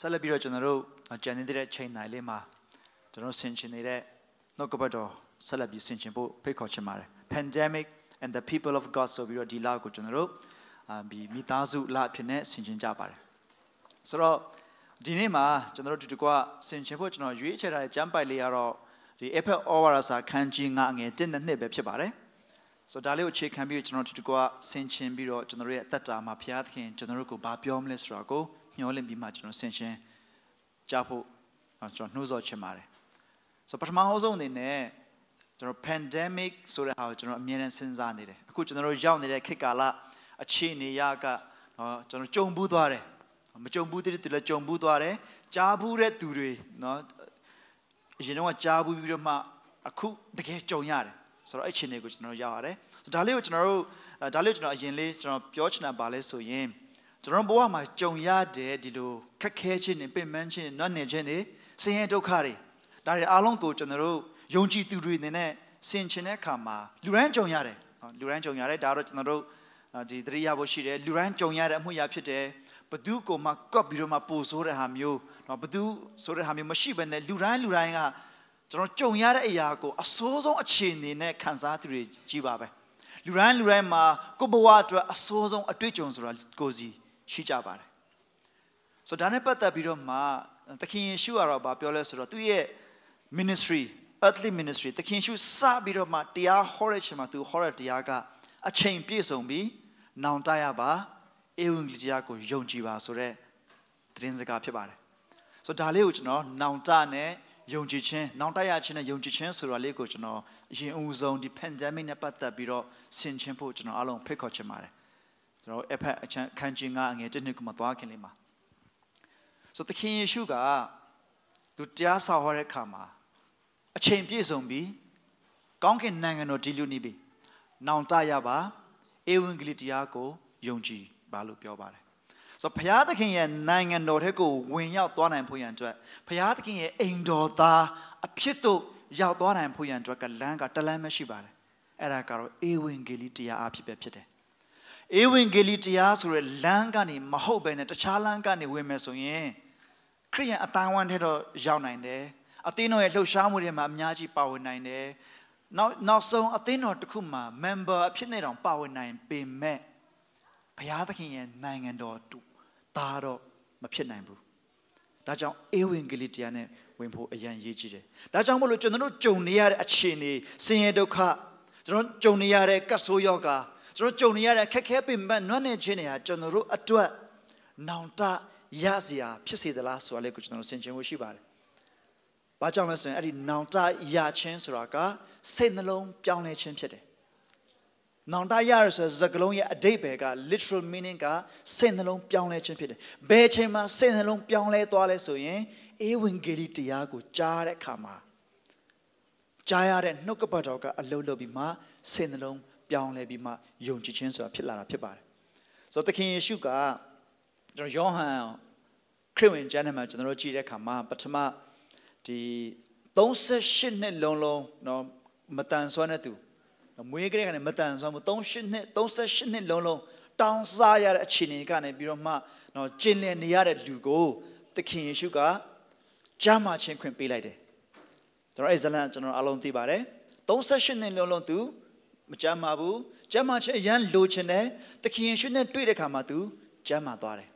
ဆက်လက်ပြီးတော့ကျွန်တော်တို့ကြံနေတဲ့ချိန်တိုင်းလေးမှာကျွန်တော်ဆင်ခြင်နေတဲ့နှုတ်ကပတ်တော်ဆက်လက်ပြီးဆင်ခြင်ဖို့ဖိတ်ခေါ်ချင်ပါတယ် pandemic and the people of god ဆိုပြီးတော့ဒီလကိုကျွန်တော်တို့အာဒီမိသားစုလအဖြစ်နဲ့ဆင်ခြင်ကြပါတယ်ဆိုတော့ဒီနေ့မှာကျွန်တော်တို့ဒီတကွဆင်ခြင်ဖို့ကျွန်တော်ရွေးချယ်ထားတဲ့ကျမ်းပိုက်လေးကတော့ဒီ Apple Over စာခန်းကြီး9ငယ်1နဲ့2ပဲဖြစ်ပါတယ်ဆိုတော့ဒါလေးကိုအခြေခံပြီးကျွန်တော်တို့ဒီတကွဆင်ခြင်ပြီးတော့ကျွန်တော်တို့ရဲ့အသက်တာမှာဘုရားသခင်ကျွန်တော်တို့ကိုဘာပြောမလဲဆိုတာကိုမျှော်လင့်ပြီးမှကျွန်တော်ဆင်ခြင်ကြဖို့ကျွန်တော်နှိုးဆော်ချင်ပါတယ်ဆိုတော့ပထမဆုံးအနေနဲ့ ကျွန်တော် pandemic ဆိုတဲ့ဟာကိုကျွန်တော်အမြဲတမ်းစဉ်းစားနေတယ်အခုကျွန်တော်တို့ရောက်နေတဲ့ခေတ်ကာလအခြေအနေရကနော်ကျွန်တော်ကြုံဘူးသွားတယ်မကြုံဘူးတဲ့သူလည်းကြုံဘူးသွားတယ်ကြားဘူးတဲ့သူတွေနော်အရင်တော့ကြားဘူးပြီးတော့မှအခုတကယ်ကြုံရတယ်ဆိုတော့အဲ့အခြေအနေကိုကျွန်တော်ရောက်ရတယ်ဒါလေးကိုကျွန်တော်တို့ဒါလေးကိုကျွန်တော်အရင်လေးကျွန်တော်ပြောချင်တာပါလဲဆိုရင်ကျွန်တော်ဘဝမှာကြုံရတဲ့ဒီလိုခက်ခဲခြင်းတွေပင်ပန်းခြင်းတွေနွမ်းနယ်ခြင်းတွေဆင်းရဲဒုက္ခတွေဒါတွေအားလုံးကိုကျွန်တော်တို့ ယုံကြည်သူတွေအနေနဲ့ဆင်ခြင်တဲ့အခါမှာလူရန်ကြုံရတယ်နော်လူရန်ကြုံရတယ်ဒါတော့ကျွန်တော်တို့ဒီတရိယာဖို့ရှိတယ်လူရန်ကြုံရတဲ့အမှုရာဖြစ်တယ်ဘသူကိုမှကော့ပြီးတော့မှပို့ဆိုးတဲ့ဟာမျိုးနော်ဘသူဆိုတဲ့ဟာမျိုးမရှိဘဲနဲ့လူတိုင်းလူတိုင်းကကျွန်တော်ကြုံရတဲ့အရာကိုအစိုးဆုံးအခြေအနေနဲ့ခံစားသူတွေကြီးပါပဲလူတိုင်းလူတိုင်းမှာကိုယ့်ဘဝအတွက်အစိုးဆုံးအတွေ့အကြုံဆိုတာကိုယ်စီရှိကြပါတယ်ဆိုတော့ဒါနဲ့ပတ်သက်ပြီးတော့မှသခင်ယေရှုကတော့ဗာပြောလဲဆိုတော့သူ့ရဲ့ ministry earthly ministry သခင်ယေရှုစပြီးတော့မှတရားဟောတဲ့ချိန်မှာသူဟောတဲ့တရားကအချိန်ပြည့်စုံပြီးနောင်တရပါဧဝံဂေလိတရားကိုယုံကြည်ပါဆိုတဲ့သတင်းစကားဖြစ်ပါတယ်ဆိုတော့ဒါလေးကိုကျွန်တော်နောင်တနဲ့ယုံကြည်ခြင်းနောင်တရခြင်းနဲ့ယုံကြည်ခြင်းဆိုတာလေးကိုကျွန်တော်အရင်ဦးဆုံးဒီ pandemic နဲ့ပတ်သက်ပြီးတော့ဆင်ခြင်ဖို့ကျွန်တော်အားလုံးဖိတ်ခေါ်ချင်ပါတယ်ကျွန်တော်အဖက်အချမ်းခန်းချင်းကအငယ်တစ်နှစ်ကမှသွားခင်လေးမှာဆိုသခင်ယေရှုကသူတရားဆောင်ဟောတဲ့အခါမှာ အချိန်ပြည့်စုံပြီးကောင်းကင်နိုင်ငံတော်ဒီလူနေပြီနောင်တရပါဧဝံဂေလိတရားကိုယုံကြည်ပါလို့ပြောပါတယ်ဆိုတော့ဘုရားသခင်ရဲ့နိုင်ငံတော်ထက်ကိုဝင်ရောက်သွားနိုင်ဖို့ရန်အတွက်ဘုရားသခင်ရဲ့အိမ်တော်သားအဖြစ်သို့ရောက်သွားနိုင်ဖို့ရန်အတွက်ကလမ်းကတလမ်းမရှိပါတယ်အဲ့ဒါကတော့ဧဝံဂေလိတရားအဖြစ်ပဲဖြစ်တယ်ဧဝံဂေလိတရားဆိုရယ်လမ်းကနေမဟုတ်ဘဲနဲ့တခြားလမ်းကနေဝင်မယ်ဆိုရင်ခရိယန်အတိုင်းဝမ်ထဲတော့ရောက်နိုင်တယ် အသင်းတော်ရဲ့လှုပ်ရှားမှုတွေမှာအများကြီးပါဝင်နိုင်တယ်နောက်နောက်ဆုံးအသင်းတော်တစ်ခုမှာ member အဖြစ်နဲ့တောင်ပါဝင်နိုင်ပေမဲ့ဘုရားသခင်ရဲ့နိုင်ငံတော်တူဒါတော့မဖြစ်နိုင်ဘူးဒါကြောင့်ဧဝံဂေလိတရားနဲ့ဝင်ဖို့အရန်ရေးကြည့်တယ်ဒါကြောင့်မို့လို့ကျွန်တော်တို့ကြုံနေရတဲ့အခြေအနေဆင်းရဲဒုက္ခကျွန်တော်ကြုံနေရတဲ့ကတ်ဆိုးယောဂါကျွန်တော်ကြုံနေရတဲ့ခက်ခဲပင်ပန်းနွမ်းနယ်ခြင်းတွေဟာကျွန်တော်တို့အတွက်နောင်တရစရာဖြစ်စေသလားဆိုတာလေးကိုကျွန်တော်တို့ဆင်ခြင်ဖို့ရှိပါတယ်။ ဘာကြောင့်လဲဆိုရင်အဲ့ဒီနောင်တရခြင်းဆိုတာကစိတ်နှလုံးပြောင်းလဲခြင်းဖြစ်တယ်။နောင်တရရဆိုစကားလုံးရဲ့အဓိပ္ပာယ်က literal meaning ကစိတ်နှလုံးပြောင်းလဲခြင်းဖြစ်တယ်။ဘယ်ချိန်မှာစိတ်နှလုံးပြောင်းလဲသွားလဲဆိုရင်ဧဝံဂေလိတရားကိုကြားတဲ့အခါမှာကြားရတဲ့နှုတ်ကပတ်တော်ကအလုံးလုံးပြီးမှစိတ်နှလုံးပြောင်းလဲပြီးမှယုံကြည်ခြင်းဆိုတာဖြစ်လာတာဖြစ်ပါတယ်။ဆိုတော့သခင်ယေရှုကကျွန်တော်ယောဟန်ခရစ်ဝင်ကျမ်းထဲမှာကျွန်တော်တို့ကြည့်တဲ့အခါမှာပထမ ဒီ38နှစ်လုံးလုံးနော်မတန်ဆွမ်းတဲ့သူမွေးကလေးကလည်းမတန်ဆွမ်းဘူး38နှစ်38နှစ်လုံးလုံးတောင်းစားရတဲ့အခြေအနေကနေပြီးတော့မှနော်ကျင်လည်နေရတဲ့လူကိုသခင်ယေရှုကကြားမှာချင်းခွင့်ပေးလိုက်တယ်ကျွန်တော်အဲဇလန်ကျွန်တော်အလုံးသိပါတယ်38နှစ်လုံးလုံးသူမကြမ်းပါဘူးကြမ်းမှချင်းအရန်လိုချင်တယ်သခင်ယေရှုနဲ့တွေ့တဲ့ခါမှာသူကြမ်းမှသွားတယ်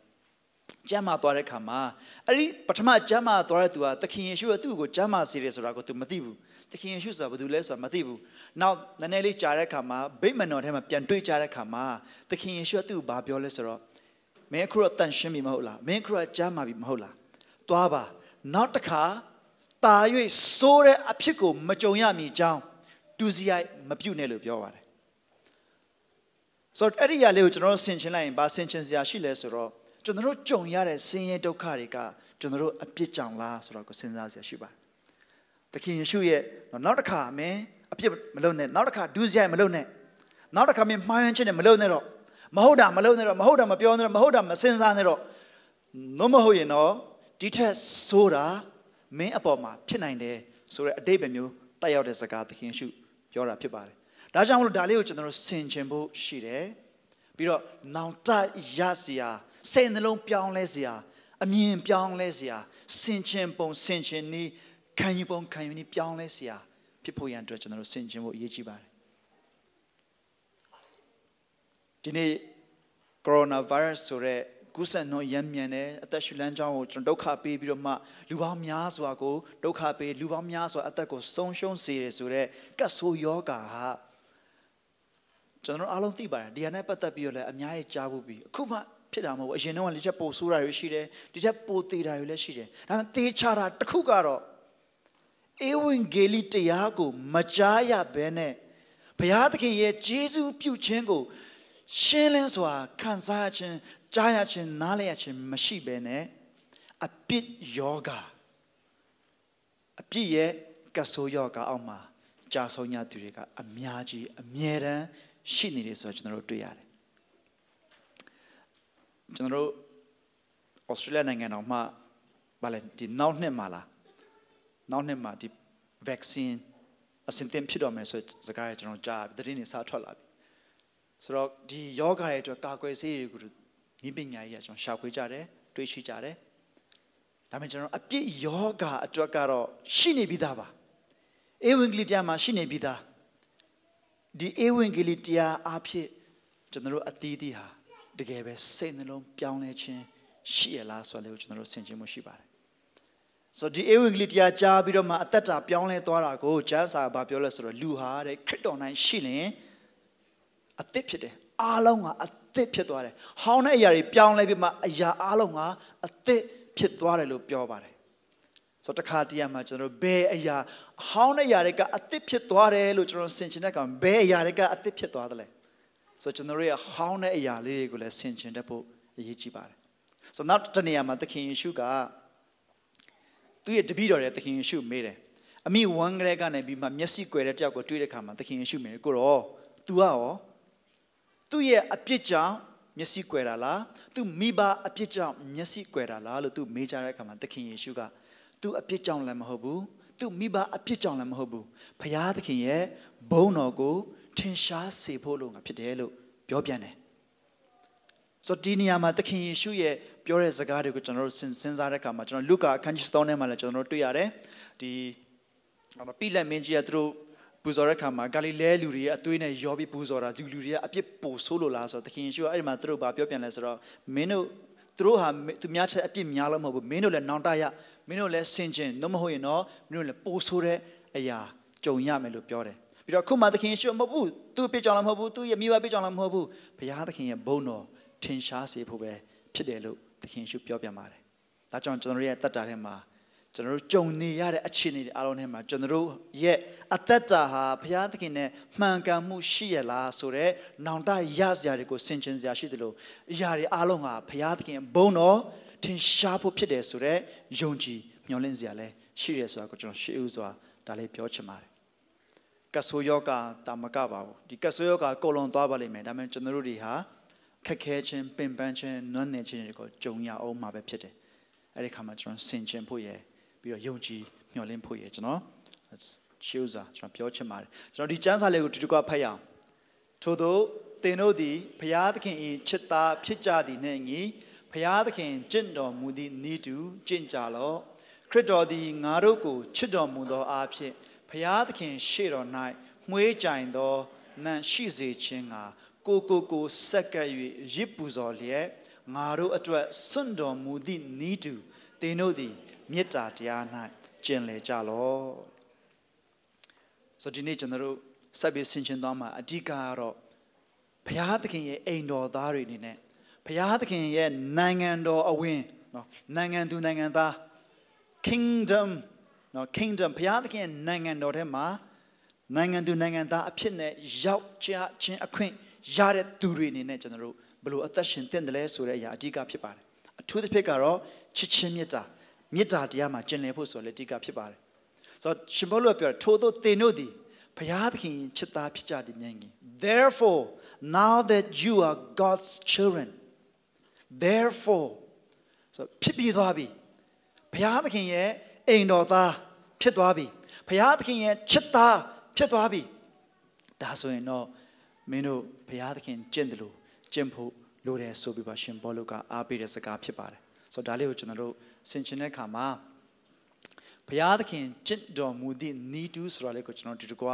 ကျမ်းမာသွားတဲ့ခါမှာအဲ့ဒီပထမကျမ်းမာသွားတဲ့သူကသခင်ယေရှုကသူ့ကိုကျမ်းမာစေတယ်ဆိုတာကိုသူမသိဘူးသခင်ယေရှုဆိုတာဘာလို့လဲဆိုတာမသိဘူးနောက်နည်းနည်းလေးကြာတဲ့ခါမှာဗိမ္မာန်တော်ထဲမှာပြန်တွေ့ကြတဲ့ခါမှာသခင်ယေရှုကသူ့ကိုဘာပြောလဲဆိုတော့မင်းအခုတော့တန်ရှင်းပြီမဟုတ်လားမင်းအခုတော့ကျမ်းမာပြီမဟုတ်လားသွားပါနောက်တစ်ခါတာ၍စိုးတဲ့အဖြစ်ကိုမကြုံရမည်ကြောင်းတူစီရိုက်မပြုတ်နဲ့လို့ပြောပါတယ်ဆိုတော့အဲ့ဒီຢာလေးကိုကျွန်တော်ဆင်ခြင်လိုက်ရင်ဘာဆင်ခြင်စရာရှိလဲဆိုတော့ ကျွန်တော်တို့ကြုံရတဲ့ဆင်းရဲဒုက္ခတွေကကျွန်တော်တို့အပြစ်ကြောင့်လားဆိုတော့ကိုစဉ်းစားစရာရှိပါတယ်။သခင်ယေရှုရဲ့နောက်တစ်ခါမင်းအပြစ်မလုပ်နဲ့နောက်တစ်ခါဒုစရိုက်မလုပ်နဲ့နောက်တစ်ခါမင်းမှားယွင်းခြင်းနဲ့မလုပ်နဲ့တော့မဟုတ်တာမလုပ်နဲ့တော့မဟုတ်တာမပြောနဲ့တော့မဟုတ်တာမစင်စားနဲ့တော့နော်မဟုတ်ရင်တော့ဒီထက်ဆိုတာမင်းအပေါ်မှာဖြစ်နိုင်တယ်ဆိုတဲ့အတိတ်ပဲမျိုးတက်ရောက်တဲ့စကားသခင်ရှုပြောတာဖြစ်ပါတယ်ဒါကြောင့်မလို့ဒါလေးကိုကျွန်တော်တို့ဆင်ခြင်ဖို့ရှိတယ်ပြီးတော့နောင်တရစရာ စိတ်နှလုံးပြောင်းလဲစရာအမြင်ပြောင်းလဲစရာဆင်ခြင်ပုံဆင်ခြင်နည်းခံယူပုံခံယူနည်းပြောင်းလဲစရာဖြစ်ဖို့ရန်အတွက်ကျွန်တော်တို့ဆင်ခြင်ဖို့အရေးကြီးပါတယ်ဒီနေ့ကိုရိုနာဗိုင်းရပ်စ်ဆိုတဲ့ကူးစက်နှုန်းရမ်းမြန်တယ်အသက်ရှူလန်းကြောင်းကိုကျွန်တော်ဒုက္ခပေးပြီးတော့မှလူပေါင်းများစွာကိုဒုက္ခပေးလူပေါင်းများစွာအသက်ကိုဆုံးရှုံးစေတယ်ဆိုတော့ကတ်ဆိုးယောဂါဟာကျွန်တော်အားလုံးသိပါတယ်ဒီဟာနဲ့ပတ်သက်ပြီးတော့လည်းအများကြီးကြားဖို့ပြီးအခုမှ ဖြစ်တာမဟုတ်ဘူးအရင်တော့လည်းချက်ပိုဆိုးတာတွေရှိတယ်ဒီချက်ပိုသေးတာတွေလည်းရှိတယ်ဒါပေမဲ့သေချာတာတစ်ခုကတော့ဧဝံဂေလိတရားကို မကြားရဘဲနဲ့ဘုရားသခင်ရဲ့ဂျေဇုပြုခြင်းကို ရှင်းလင်းစွာခံစားရခြင်းကြားရခြင်းနားလည်ရခြင်းမရှိဘဲနဲ့အပြစ်ယောဂအပြစ်ရဲ့ကဆိုးယောဂအောက်မှာကြာဆုံးရသူတွေကအများကြီးအမြဲတမ်းရှိနေတယ်ဆိုတော့ကျွန်တော်တို့တွေ့ရတယ် ကျွန်တော်တို့ဩစတြေးလျနိုင်ငံတော်မှဗာလဲဒီနောက်နှစ်မှာလားနောက်နှစ်မှာဒီ vaccine အစင်တင်ဖြစ်တော့မယ်ဆိုစကားရကျွန်တော်ကြားပြီသတင်းတွေစထွက်လာပြီဆိုတော့ဒီယောဂရဲ့အတွက်ကာကွယ်ဆေးတွေကိုဤပညာကြီးကကျွန်တော်ရှာဖွေကြတယ်တွေးရှိကြတယ်ဒါပေမဲ့ကျွန်တော်အပြစ်ယောဂအတွက်ကတော့ရှိနေပြီးသားပါဧဝံဂေလိတရားမှာရှိနေပြီးသားဒီဧဝံဂေလိတရားအဖြစ်ကျွန်တော်တို့အသီးသီးဟာ တကယ်ပဲစိတ်နှလုံးပြောင်းလဲခြင်းရှိရလားဆိုတော့ကျွန်တော်တို့ဆင်ခြင်မှုရှိပါတယ်ဆိုတော့ဒီဧဝံဂေလိတရားကြားပြီးတော့မှအသက်တာပြောင်းလဲသွားတာကိုကျမ်းစာဘာပြောလဲဆိုတော့လူဟာတဲ့ခရစ်တော်နိုင်ရှိလင်အသစ်ဖြစ်တယ်အားလုံးကအသစ်ဖြစ်သွားတယ်ဟောင်းတဲ့အရာတွေပြောင်းလဲပြီးမှအရာအားလုံးကအသစ်ဖြစ်သွားတယ်လို့ပြောပါတယ်ဆိုတော့တခါတည်းမှာကျွန်တော်ဘယ်အရာဟောင်းတဲ့အရာတွေကအသစ်ဖြစ်သွားတယ်လို့ကျွန်တော်ဆင်ခြင်တဲ့ကောင်ဘယ်အရာတွေကအသစ်ဖြစ်သွားတယ်လဲ ဆိုတော့ကျွန်တော်ရဲ့ဟောင်းတဲ့အရာလေးတွေကိုလည်းဆင်ခြင်တတ်ဖို့အရေးကြီးပါတယ်ဆိုတော့နောက်တစ်နေရာမှာသခင်ယေရှုကသူ့ရဲ့တပည့်တော်ရဲ့သခင်ယေရှုမေးတယ်အမိဝမ်းကလေးကနေပြီးမှမျက်စိကွယ်တဲ့တယောက်ကိုတွေ့တဲ့အခါမှာသခင်ယေရှုမေးတယ်ကိုတော့ तू ကရောသူ့ရဲ့အပြစ်ကြောင့်မျက်စိကွယ်တာလားသူမိဘအပြစ်ကြောင့်မျက်စိကွယ်တာလားလို့သူမေးကြတဲ့အခါမှာသခင်ယေရှုကသူအပြစ်ကြောင့်လည်းမဟုတ်ဘူးသူမိဘအပြစ်ကြောင့်လည်းမဟုတ်ဘူးဖခင်သခင်ရဲ့ဘုန်းတော်ကို ထင်ရှားစေဖို့လို့ငါဖြစ်တယ်လို့ပြောပြန်တယ်ဆိုဒီနေရာမှာသခင်ယေရှုရဲ့ပြောတဲ့စကားတွေကိုကျွန်တော်တို့စဉ်းစားတဲ့အခါမှာကျွန်တော်လုကာအခန်းကြီး7ထဲမှာလည်းကျွန်တော်တို့တွေ့ရတယ်ဒီပိလက်မင်းကြီးကသူတို့ပူဇော်တဲ့ခါမှာဂါလိလဲလူတွေရဲ့အသွေးနဲ့ရောပြီးပူဇော်တာဒီလူတွေကအပြစ်ပိုဆိုးလို့လားဆိုတော့သခင်ယေရှုကအဲ့ဒီမှာသူတို့ဘာပြောပြန်လဲဆိုတော့မင်းတို့သူတို့ဟာသူများချက်အပြစ်များလို့မဟုတ်ဘူးမင်းတို့လည်းနောင်တရမင်းတို့လည်းဆင်ခြင်တော့မဟုတ်ရင်တော့မင်းတို့လည်းပိုဆိုးတဲ့အရာကြုံရမယ်လို့ပြောတယ် ပြီးတော့ခုမှသခင်ယေရှုမဟုတ်ဘူးသူ့ပြစ်ကြောင်လည်းမဟုတ်ဘူးသူ့ရဲ့မိဘပြစ်ကြောင်လည်းမဟုတ်ဘူးဘုရားသခင်ရဲ့ဘုန်းတော်ထင်ရှားစေဖို့ပဲဖြစ်တယ်လို့သခင်ယေရှုပြောပြပါတယ်ဒါကြောင့်ကျွန်တော်ရဲ့တတ်တာထဲမှာကျွန်တော်တို့ကြုံနေရတဲ့အခြေအနေတွေအားလုံးထဲမှာကျွန်တော်တို့ရဲ့အသက်တာဟာဘုရားသခင်နဲ့မှန်ကန်မှုရှိရလားဆိုတော့နောင်တရစရာတွေကိုဆင်ခြင်စရာရှိတယ်လို့အရာတွေအားလုံးဟာဘုရားသခင်ဘုန်းတော်ထင်ရှားဖို့ဖြစ်တယ်ဆိုတော့ယုံကြည်မျှော်လင့်စရာလည်းရှိတယ်ဆိုတာကိုကျွန်တော်ရှေ့ဦးစွာဒါလေးပြောချင်ပါတယ် ကဆိုယောဂတာမကပါဘူးဒီကဆိုယောဂကိုလွန်သွားပါလိမ့်မယ်ဒါပေမဲ့ကျွန်တော်တို့တွေဟာခက်ခဲခြင်းပင်ပန်းခြင်းနွမ်းနယ်ခြင်းတွေကိုကြုံရအောင်မှာပဲဖြစ်တယ်အဲ့ဒီခါမှာကျွန်တော်ဆင်ခြင်ဖို့ရယ်ပြီးတော့ယုံကြည်မျှော်လင့်ဖို့ရကျွန်တော်ရှေးဥစွာကျွန်တော်ပြောချင်ပါတယ်ကျွန်တော်ဒီကျမ်းစာလေးကိုတူတူကဖတ်ရအောင်ထို့သောသင်တို့သည်ဘုရားသခင်၏ချစ်သားဖြစ်ကြသည်နှင့်ညီဘုရားသခင်ကျင့်တော်မူသည့်ဤတူကျင့်ကြလော့ခရစ်တော်သည်ငါတို့ကိုချစ်တော်မူသောအားဖြင့် ဘုရားသခင်ရှေ့တော်၌မှွေးကြိုင်သောနံရှိစေခြင်းကကိုကိုကိုစက္ကပ်၍ရစ်ပူဇော်လျက်ငါတို့အတွက်စွန့်တော်မူသည့်ဤတူသင်တို့သည်မေတ္တာတရား၌ကျင်လည်ကြလော့ဆိုဒီနေ့ကျွန်တော်တို့ဆက်ပြီးဆင်ခြင်သွားမှာအဓိကကတော့ဘုရားသခင်ရဲ့အိမ်တော်သားတွေအနေနဲ့ဘုရားသခင်ရဲ့နိုင်ငံတော်အဝင်နော်နိုင်ငံသူနိုင်ငံသား kingdom နော် kingdom ဘုရားသခင်ရဲ့နိုင်ငံတော်ထဲမှာနိုင်ငံသူနိုင်ငံသားအဖြစ်နဲ့ရောက်ကြခြင်းအခွင့်ရတဲ့သူတွေအနေနဲ့ကျွန်တော်တို့ဘယ်လိုအသက်ရှင်သင့်တယ်လဲဆိုတဲ့အရာအဓိကဖြစ်ပါတယ်အထူးသဖြင့်ကတော့ချစ်ချင်းမေတ္တာမေတ္တာတရားမှာကျင့်လည်ဖို့ဆိုလည်းအဓိကဖြစ်ပါတယ်ဆိုတော့ရှင်ဘောလို့ပြောထို့သောသင်တို့သည်ဘုရားသခင်ချစ်သားဖြစ်ကြသည်ဉာဏ်ကြီး therefore now that you are God's children therefore ဆိုဖြစ်ပြီးသွားပြီဘုရားသခင်ရဲ့အိမ်တော်သား ဖြစ်သွားပြီဘုရားသခင်ရဲ့ချစ်သားဖြစ်သွားပြီဒါဆိုရင်တော့မင်းတို့ဘုရားသခင်ကျင့်တယ်လို့ကျင့်ဖို့လိုတယ်ဆိုပြီးပါရှင်ဘောလုကအားပေးတဲ့စကားဖြစ်ပါတယ်ဆိုတော့ဒါလေးကိုကျွန်တော်တို့ဆင်ခြင်တဲ့အခါမှာဘုရားသခင်ကျင့်တော်မူသည့်ဤတူးဆိုတာလေးကိုကျွန်တော်ဒီတကွ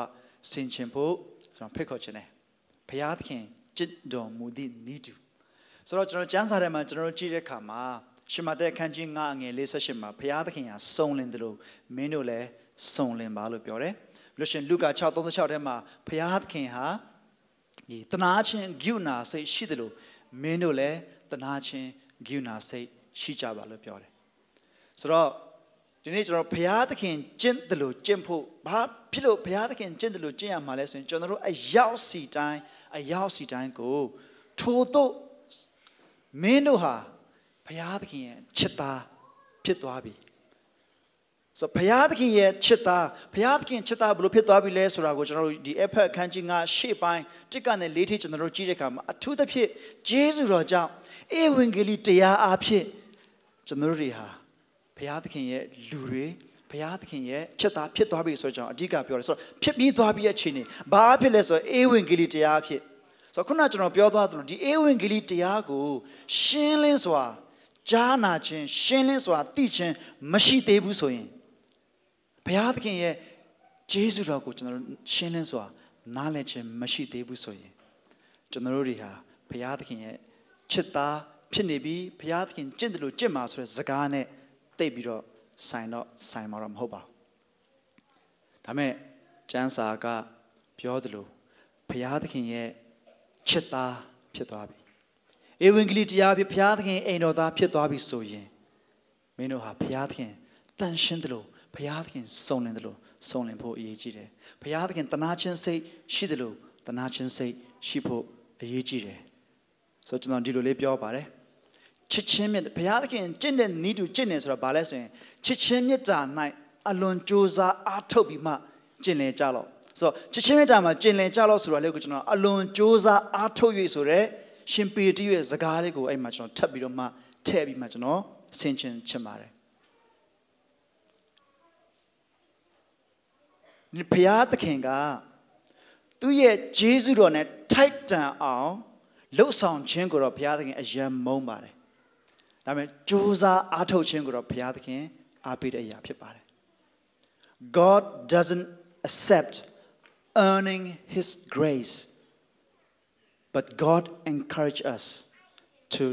ဆင်ခြင်ဖို့ကျွန်တော်ဖိတ်ခေါ်ခြင်းတယ်ဘုရားသခင်ကျင့်တော်မူသည့်ဤတူးဆိုတော့ကျွန်တော်ကျမ်းစာထဲမှာကျွန်တော်တို့ကြည့်တဲ့အခါမှာ ရှမသက်ခန်းကြီး9အငယ်58မှာဘုရားသခင်ဟာစုံလင်တယ်လို့မင်းတို့လည်းစုံလင်ပါလို့ပြောတယ်ပြီးလို့ရှိရင်လူကာ6:36ထဲမှာဘုရားသခင်ဟာဒီတနာချင်းဂုဏစိတ်ရှိတယ်လို့မင်းတို့လည်းတနာချင်းဂုဏစိတ်ရှိကြပါလို့ပြောတယ်ဆိုတော့ဒီနေ့ကျွန်တော်ဘုရားသခင်ကျင့်တယ်လို့ကျင့်ဖို့ဘာဖြစ်လို့ဘုရားသခင်ကျင့်တယ်လို့ကျင့်ရမှာလဲဆိုရင်ကျွန်တော်တို့အရောက်စီတိုင်းအရောက်စီတိုင်းကိုထိုတို့မင်းတို့ဟာ ဘုရားသခင်ရဲ့ချစ်သားဖြစ်သွားပြီဆိုဘုရားသခင်ရဲ့ချစ်သားဘုရားသခင်ချစ်သားဘယ်လိုဖြစ်သွားပြီလဲဆိုတာကိုကျွန်တော်တို့ဒီအဖက်အခန်းကြီး9ရှေ့ပိုင်းတစ်ကနေလေးထိကျွန်တော်တို့ကြည့်တဲ့အခါမှာအထူးသဖြင့်ဂျေဇုတော်ကြောင့်ဧဝံဂေလိတရားအားဖြင့်ကျွန်တော်တို့တွေဟာဘုရားသခင်ရဲ့လူတွေဘုရားသခင်ရဲ့ချစ်သားဖြစ်သွားပြီဆိုတော့အဓိကပြောတယ်ဆိုတော့ဖြစ်ပြီးသွားပြီရဲ့အခြေအနေဘာဖြစ်လဲဆိုတော့ဧဝံဂေလိတရားအဖြစ်ဆိုတော့ခုနကျွန်တော်ပြောသွားသလိုဒီဧဝံဂေလိတရားကိုရှင်းလင်းစွာ ကြားနာခြင်းရှင်းလင်းစွာသိခြင်းမရှိသေးဘူးဆိုရင်ဘုရားသခင်ရဲ့ဂျေဇုတော်ကိုကျွန်တော်တို့ရှင်းလင်းစွာနားလည်ခြင်းမရှိသေးဘူးဆိုရင်ကျွန်တော်တို့တွေဟာဘုရားသခင်ရဲ့ချစ်သားဖြစ်နေပြီးဘုရားသခင်ကျင့်တယ်လို့ကျင့်မှာဆိုတဲ့စကားနဲ့တိတ်ပြီးတော့ဆိုင်တော့ဆိုင်မှာတော့မဟုတ်ပါဘူးဒါမဲ့ကျမ်းစာကပြောသလိုဘုရားသခင်ရဲ့ချစ်သားဖြစ်သွားပြီ ဧဝံဂေလိတရားဖြစ်ဘုရားသခင်အိမ်တော်သားဖြစ်သွားပြီဆိုရင်မင်းတို့ဟာဘုရားသခင်တန်ရှင်းတယ်လို့ဘုရားသခင်စုံလင်တယ်လို့စုံလင်ဖို့အရေးကြီးတယ်ဘုရားသခင်တနာချင်းစိတ်ရှိတယ်လို့တနာချင်းစိတ်ရှိဖို့အရေးကြီးတယ်ဆိုတော့ကျွန်တော်ဒီလိုလေးပြောပါတယ်ချစ်ချင်းမြတ်ဘုရားသခင်ကျင့်တဲ့ဤသူကျင့်နေဆိုတော့ဘာလဲဆိုရင်ချစ်ချင်းမြတ်တာ၌အလွန်ကြိုးစားအားထုတ်ပြီးမှကျင့်လေကြတော့ဆိုတော့ချစ်ချင်းမြတ်တာမှာကျင့်လေကြတော့ဆိုတာလေးကိုကျွန်တော်အလွန်ကြိုးစားအားထုတ်၍ဆိုတော့ ရှင်ပေတရဲ့စကားလေးကိုအဲ့မှာကျွန်တော်ထပ်ပြီးတော့မှထည့်ပြီးမှကျွန်တော်ဆင်ခြင်ချင်ပါတယ်ဒီဘုရားသခင်ကသူ့ရဲ့ဂျေဇုတော်နဲ့ထိုက်တန်အောင်လှုပ်ဆောင်ခြင်းကိုတော့ဘုရားသခင်အယံမုန်းပါတယ်။ဒါပေမဲ့ကြိုးစားအားထုတ်ခြင်းကိုတော့ဘုရားသခင်အားပေးတဲ့အရာဖြစ်ပါတယ်။ God doesn't accept earning his grace but God encourage us to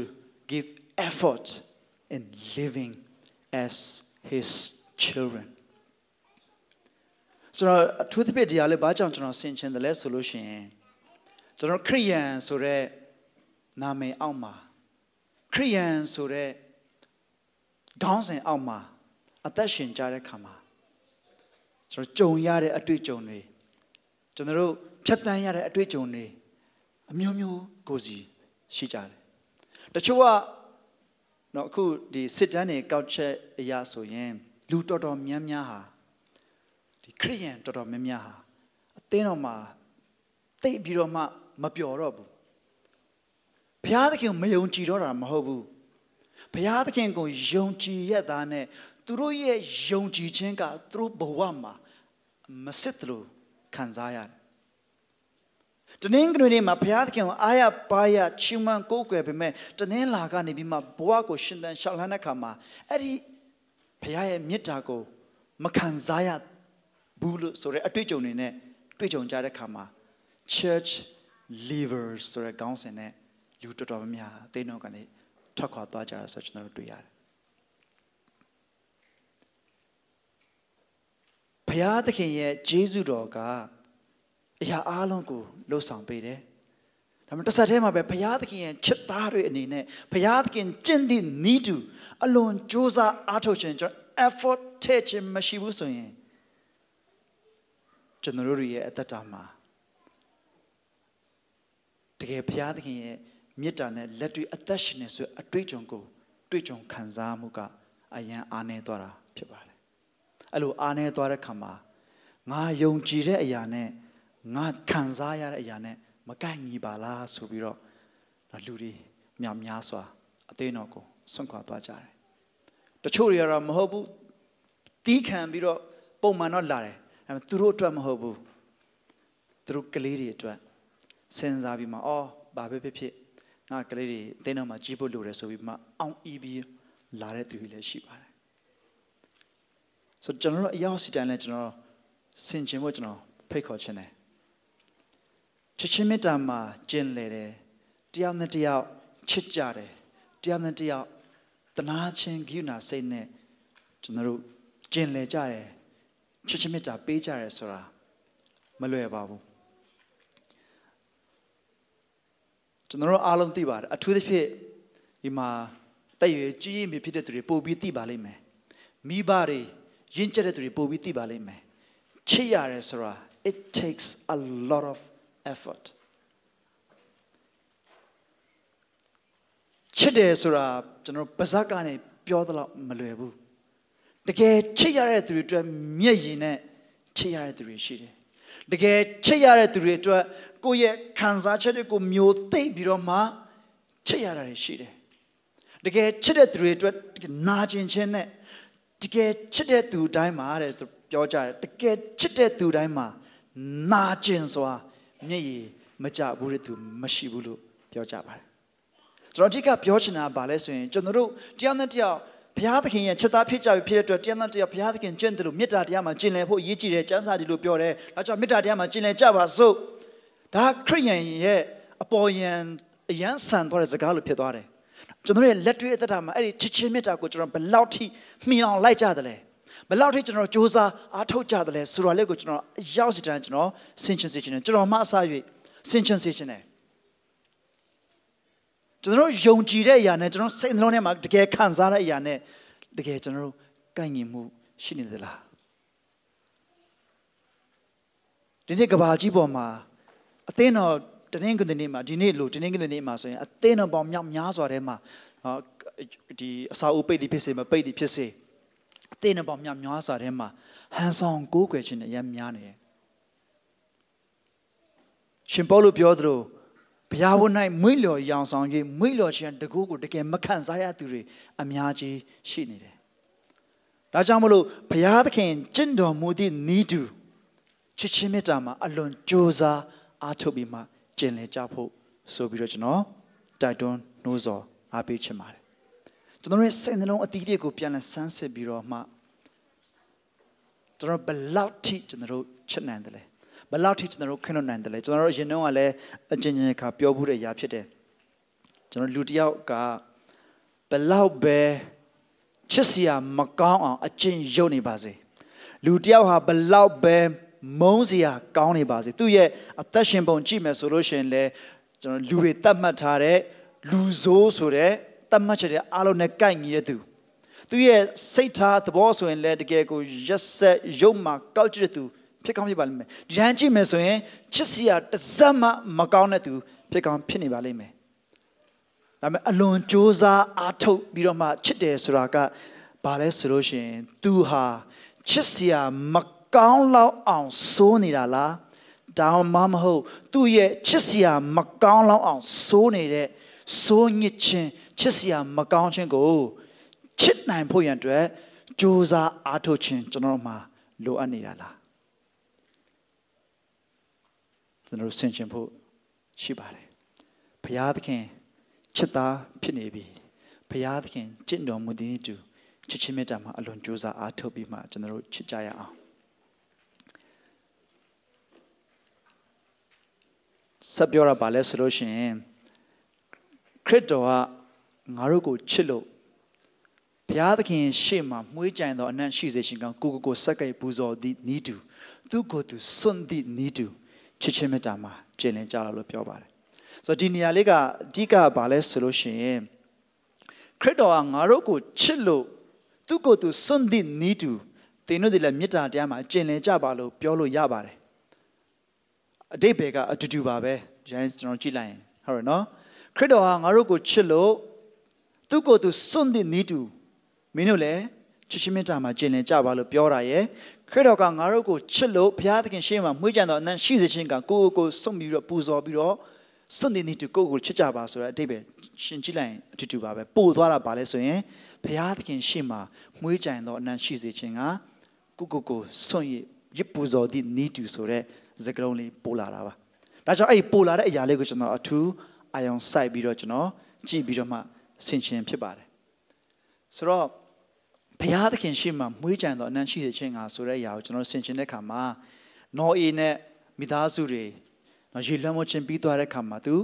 give effort in living as his children ဆိုတော့အထူးသဖြင့်ဒီဟာလေးဘာကြောင့်ကျွန်တော်ဆင်ခြင်တယ်လဲဆိုလို့ရှိရင်ကျွန်တော်ခရိယန်ဆိုတဲ့နာမည်အောက်မှာခရိယန်ဆိုတဲ့ခေါင်းစဉ်အောက်မှာအသက်ရှင်ကြတဲ့ခါမှာကျွန်တော်ကြုံရတဲ့အတွေ့အကြုံတွေကျွန်တော်တို့ဖြတ်တန်းရတဲ့အတွေ့အကြုံတွေ အမျိုးမျိုးကိုစီရှိကြတယ်တချို့ကတော့အခုဒီစစ်တမ်းတွေကောက်ချက်အရာဆိုရင်လူတော်တော်များများဟာဒီခရိယန်တော်တော်များများဟာအသင်းတော်မှာတိတ်ပြီးတော့မှမပျော်တော့ဘူးဘုရားသခင်မယုံကြည်တော့တာမဟုတ်ဘူးဘုရားသခင်ကိုယုံကြည်ရတာနဲ့သူတို့ရဲ့ယုံကြည်ခြင်းကသူတို့ဘဝမှာမစစ်တလို့ခံစားရတယ် တနင်္ဂနွေနေ့မှာဘုရားသခင်ကိုအားရပါရချီးမွမ်းကိုးကွယ်ပေမဲ့တနင်္လာကနေပြီးမှဘဝကိုရှင်သန်ရှောက်လန်းတဲ့ခါမှာအဲ့ဒီဘုရားရဲ့မေတ္တာကိုမခံစားရဘူးလို့ဆိုတဲ့အတွေ့အကြုံတွေနဲ့တွေ့ကြုံကြတဲ့ခါမှာ church leavers ဆိုတဲ့ခေါင်းစဉ်နဲ့လူတော်တော်များများအသိတော်ကနေထွက်ခွာသွားကြတာဆိုကျွန်တော်တို့တွေ့ရတယ်ဘုရားသခင်ရဲ့ဂျေဇုတော်က အရာအားလုံးကိုလှုပ်ဆောင်ပေးတယ်ဒါမှတစ်ဆက်တည်းမှာပဲဘုရားသခင်ရဲ့ချစ်သားတွေအနေနဲ့ဘုရားသခင်ကျင့်သည့်ဤသူအလွန်ကြိုးစားအားထုတ်ခြင်းကျွန်တော် effort ထည့်ခြင်းမရှိဘူးဆိုရင်ကျွန်တော်တို့ရဲ့အသက်တာမှာတကယ်ဘုရားသခင်ရဲ့မေတ္တာနဲ့လက်တွေ့အသက်ရှင်နေဆိုအတွေ့အကြုံကိုတွေ့ကြုံခံစားမှုကအယံအားနေသွားတာဖြစ်ပါတယ်အဲ့လိုအားနေသွားတဲ့ခါမှာငါယုံကြည်တဲ့အရာနဲ့ ငါခံစားရတဲ့အရာနဲ့မမကိုက်ညီပါလားဆိုပြီးတော့နော်လူတွေများများစွာအသေးတော်ကိုဆွန့်ခွာသွားကြတယ်တချို့တွေကတော့မဟုတ်ဘူးတီးခံပြီးတော့ပုံမှန်တော့လာတယ်ဒါပေမဲ့သူတို့အတွက်မဟုတ်ဘူးသူတို့ကလေးတွေအတွက်စဉ်းစားပြီးမှအော်ဘာပဲဖြစ်ဖြစ်ငါကလေးတွေအသေးတော်မှာကြီးဖို့လိုတယ်ဆိုပြီးမှအောင်အီးပြီးလာတဲ့သူတွေလည်းရှိပါတယ်ဆိုတော့ကျွန်တော်တို့အရောက်စီတိုင်းလဲကျွန်တော်ဆင်ခြင်ဖို့ကျွန်တော်ဖိတ်ခေါ်ခြင်းတယ် ချစ်ချင်းမေတ္တာမှာကျင်လေတယ်တယောက်နဲ့တယောက်ချစ်ကြတယ်တယောက်နဲ့တယောက်တနာချင်းဂိူနာစိတ်နဲ့ကျွန်တော်တို့ကျင်လေကြတယ်ချစ်ချင်းမေတ္တာပေးကြတယ်ဆိုတာမလွယ်ပါဘူးကျွန်တော်တို့အားလုံးသိပါတယ်အထူးသဖြင့်ဒီမှာတက်ရွယ်ကြီးရင်ဖြစ်တဲ့သူတွေပို့ပြီးသိပါလိမ့်မယ်မိဘတွေရင့်ကျက်တဲ့သူတွေပို့ပြီးသိပါလိမ့်မယ်ချစ်ရတယ်ဆိုတာ it takes a lot of effort ချစ်တယ်ဆိုတာကျွန်တော်ပါဇက်ကနေပြောသလောက်မလွယ်ဘူးတကယ်ချစ်ရတဲ့သူတွေအတွက်မျက်ရည်နဲ့ချစ်ရတဲ့သူတွေရှိတယ်တကယ်ချစ်ရတဲ့သူတွေအတွက်ကိုယ့်ရဲ့ခံစားချက်တွေကိုမျိုးသိပ်ပြီးတော့မှချစ်ရတာတွေရှိတယ်တကယ်ချစ်တဲ့သူတွေအတွက်နာကျင်ခြင်းနဲ့တကယ်ချစ်တဲ့သူတိုင်းမှာတဲ့သူပြောကြတယ်တကယ်ချစ်တဲ့သူတိုင်းမှာနာကျင်စွာ မျက်ရည်မကြဘူးတဲ့သူမရှိဘူးလို့ပြောကြပါတယ်ကျွန်တော်ဒီကပြောချင်တာကဘာလဲဆိုရင်ကျွန်တော်တို့တရားနဲ့တရားဘုရားသခင်ရဲ့ချက်သားဖြစ်ကြပြီဖြစ်တဲ့အတွက်တရားနဲ့တရားဘုရားသခင်ကျင့်တယ်လို့မေတ္တာတရားမှာကျင့်လည်ဖို့အရေးကြီးတယ်ကျမ်းစာဒီလိုပြောတယ်ဒါကြောင့်မေတ္တာတရားမှာကျင့်လည်ကြပါစို့ဒါခရိယန်ရဲ့အပေါ်ယံအယံဆန်သွားတဲ့စကားလိုဖြစ်သွားတယ်ကျွန်တော်ရဲ့လက်တွေ့အသက်တာမှာအဲ့ဒီချစ်ချင်းမေတ္တာကိုကျွန်တော်ဘယ်လောက်ထိမှီအောင်လိုက်ကြတယ်လဲ ဘယ်လောက်ထိကျွန်တော်စူးစမ်းအားထုတ်ကြတယ်လဲဆိုတော့လေကိုကျွန်တော်ရောက်စီတိုင်းကျွန်တော်ဆင်ချင်စေချင်တယ်ကျွန်တော်မှအစား၍ဆင်ချင်စေချင်တယ်ကျွန်တော်ယုံကြည်တဲ့အရာနဲ့ကျွန်တော်စိတ်နှလုံးထဲမှာတကယ်ခံစားတဲ့အရာနဲ့တကယ်ကျွန်တော်တို့ကိုင်ညီမှုရှိနေသလားဒီနေ့ကဘာကြီးပေါ်မှာအသင်းတော်တနင်္ဂနွေနေ့မှာဒီနေ့လို့တနင်္ဂနွေနေ့မှာဆိုရင်အသင်းတော်ပေါင်းမြောက်များစွာထဲမှာဒီအစာအုပ်ပိတ်သည်ဖြစ်စေမပိတ်သည်ဖြစ်စေ အသင်းတော်ပေါင်းမြောက်များစွာထဲမှာဟန်ဆောင်ကိုးကွယ်ခြင်းနဲ့ရမ်းများနေတယ်ရှင်ပေါလုပြောသလိုဘုရားဝတ်၌မွေ့လျော်ရောင်ဆောင်၍မွေ့လျော်ခြင်းတကူကိုတကယ်မခံစားရသူတွေအများကြီးရှိနေတယ်။ဒါကြောင့်မလို့ဘုရားသခင်ကျင့်တော်မူသည့်ဤသူချစ်ချင်းမေတ္တာမှာအလွန်ကြိုးစားအားထုတ်ပြီးမှကျင့်လည်ကြဖို့ဆိုပြီးတော့ကျွန်တော်တိုက်တွန်းနှိုးဆော်အားပေးချင်ပါတယ်။ ကျွန်တော်ရဲ့စိတ်နှလုံးအသီးလေးကိုပြန်လည်ဆန်းစစ်ပြီးတော့မှကျွန်တော်ဘယ်လောက်ထိကျွန်တော်ချစ်နိုင်တယ်လဲဘယ်လောက်ထိကျွန်တော်တို့ခွင့်လွှတ်နိုင်တယ်လဲကျွန်တော်တို့ရင်တော့ကလည်းအကျဉ်းချင်းခါပြောမှုတဲ့အရာဖြစ်တယ်ကျွန်တော်လူတစ်ယောက်ကဘယ်လောက်ပဲချစ်စရာမကောင်းအောင်အကျဉ်းရုပ်နေပါစေလူတစ်ယောက်ဟာဘယ်လောက်ပဲမုန်းစရာကောင်းနေပါစေသူ့ရဲ့အသက်ရှင်ပုံကြည့်မယ်ဆိုလို့ရှိရင်လေကျွန်တော်လူတွေတတ်မှတ်ထားတဲ့လူဆိုးဆိုတဲ့ တတ်မှတ်ချက်တွေအားလုံးနဲ့ကိုက်ညီတဲ့သူသူရဲ့စိတ်ထားသဘောဆိုရင်လည်းတကယ်ကိုရက်ဆက်ရုပ်မှာကောက်ကြည့်တဲ့သူဖြစ်ကောင်းဖြစ်ပါလိမ့်မယ်ဒီတိုင်းကြည့်မယ်ဆိုရင်ချစ်စရာတစ်စက်မှမကောင်းတဲ့သူဖြစ်ကောင်းဖြစ်နေပါလိမ့်မယ်ဒါပေမဲ့အလွန်ကြိုးစားအားထုတ်ပြီးတော့မှချစ်တယ်ဆိုတာကဘာလဲဆိုလို့ရှိရင် तू ဟာချစ်စရာမကောင်းလောက်အောင်စိုးနေတာလားဒါမှမဟုတ်သူ့ရဲ့ချစ်စရာမကောင်းလောက်အောင်စိုးနေတဲ့စိုးညစ်ခြင်း ချစ်စရာမကောင်းခြင်းကိုချစ်နိုင်ဖို့ရန်အတွက်ကြိုးစားအားထုတ်ခြင်းကျွန်တော်တို့မှာလိုအပ်နေတာလားကျွန်တော်တို့ဆင်ခြင်ဖို့ရှိပါတယ်ဘုရားသခင်ချစ်သားဖြစ်နေပြီဘုရားသခင်ကျင့်တော်မူသည်တူချစ်ချင်းမေတ္တာမှာအလွန်ကြိုးစားအားထုတ်ပြီးမှကျွန်တော်တို့ချစ်ကြရအောင်ဆက်ပြောရပါလဲဆိုလို့ရှိရင်ခရစ်တော်က ငါတို့ကိုချစ်လို့ဘုရားသခင်ရှေ့မှာမှုေးကြိုင်သောအနံ့ရှိစေခြင်းကကိုကိုကိုစက္ကိပူဇော်သည့်ဤတူသူကိုသူစွန့်သည့်ဤတူချစ်ချင်းမေတ္တာမှာကျင့်လည်ကြလာလို့ပြောပါတယ်ဆိုတော့ဒီနေရာလေးကအဓိကဘာလဲဆိုလို့ရှိရင်ခရစ်တော်ကငါတို့ကိုချစ်လို့သူ့ကိုယ်သူစွန့်သည့်နီးတူသင်တို့ဒီလည်းမေတ္တာတရားမှာကျင့်လည်ကြပါလို့ပြောလို့ရပါတယ်အတိတ်ဘယ်ကအတူတူပါပဲဒီတိုင်းကျွန်တော်ကြည့်လိုက်ရင်ဟုတ်ရနော်ခရစ်တော်ဟာငါတို့ကိုချစ်လို့ သူ့ကိုယ်သူစွန့်သည့်နီးတူမင်းတို့လည်းချစ်ချင်းမေတ္တာမှာကျင့်လည်ကြပါလို့ပြောတာရယ်ခရစ်တော်ကငါတို့ကိုချစ်လို့ဘုရားသခင်ရှေ့မှာမွေးကြံတော်အနံ့ရှိစေခြင်းကကိုယ့်ကိုယ်ကိုစွန့်ပြီးတော့ပူဇော်ပြီးတော့စွန့်နေနေတူကိုယ့်ကိုယ်ချစ်ကြပါဆိုတဲ့အတိတ်ပဲရှင်ကြည့်လိုက်ရင်အတူတူပါပဲပို့သွားတာပါလဲဆိုရင်ဘုရားသခင်ရှေ့မှာမွေးကြံတော်အနံ့ရှိစေခြင်းကကိုယ့်ကိုယ်ကိုစွန့်ရရပူဇော်သည့်နေတူဆိုတဲ့စကားလုံးလေးပို့လာတာပါဒါကြောင့်အဲ့ဒီပို့လာတဲ့အရာလေးကိုကျွန်တော်အထူးအာယုံစိုက်ပြီးတော့ကျွန်တော်ကြည့်ပြီးတော့မှ ဆင်ခြင်ဖြစ်ပါတယ်ဆိုတော့ဘုရားသခင်ရှေ့မှာမွေးကြံတော်အနံ့ရှိစေခြင်းကဆိုတဲ့အရာကိုကျွန်တော်ဆင်ခြင်တဲ့အခါမှာနော်အေနဲ့မိသားစုတွေနော်ရေလွှမ်းမိုးခြင်းပြီးသွားတဲ့အခါမှာသူ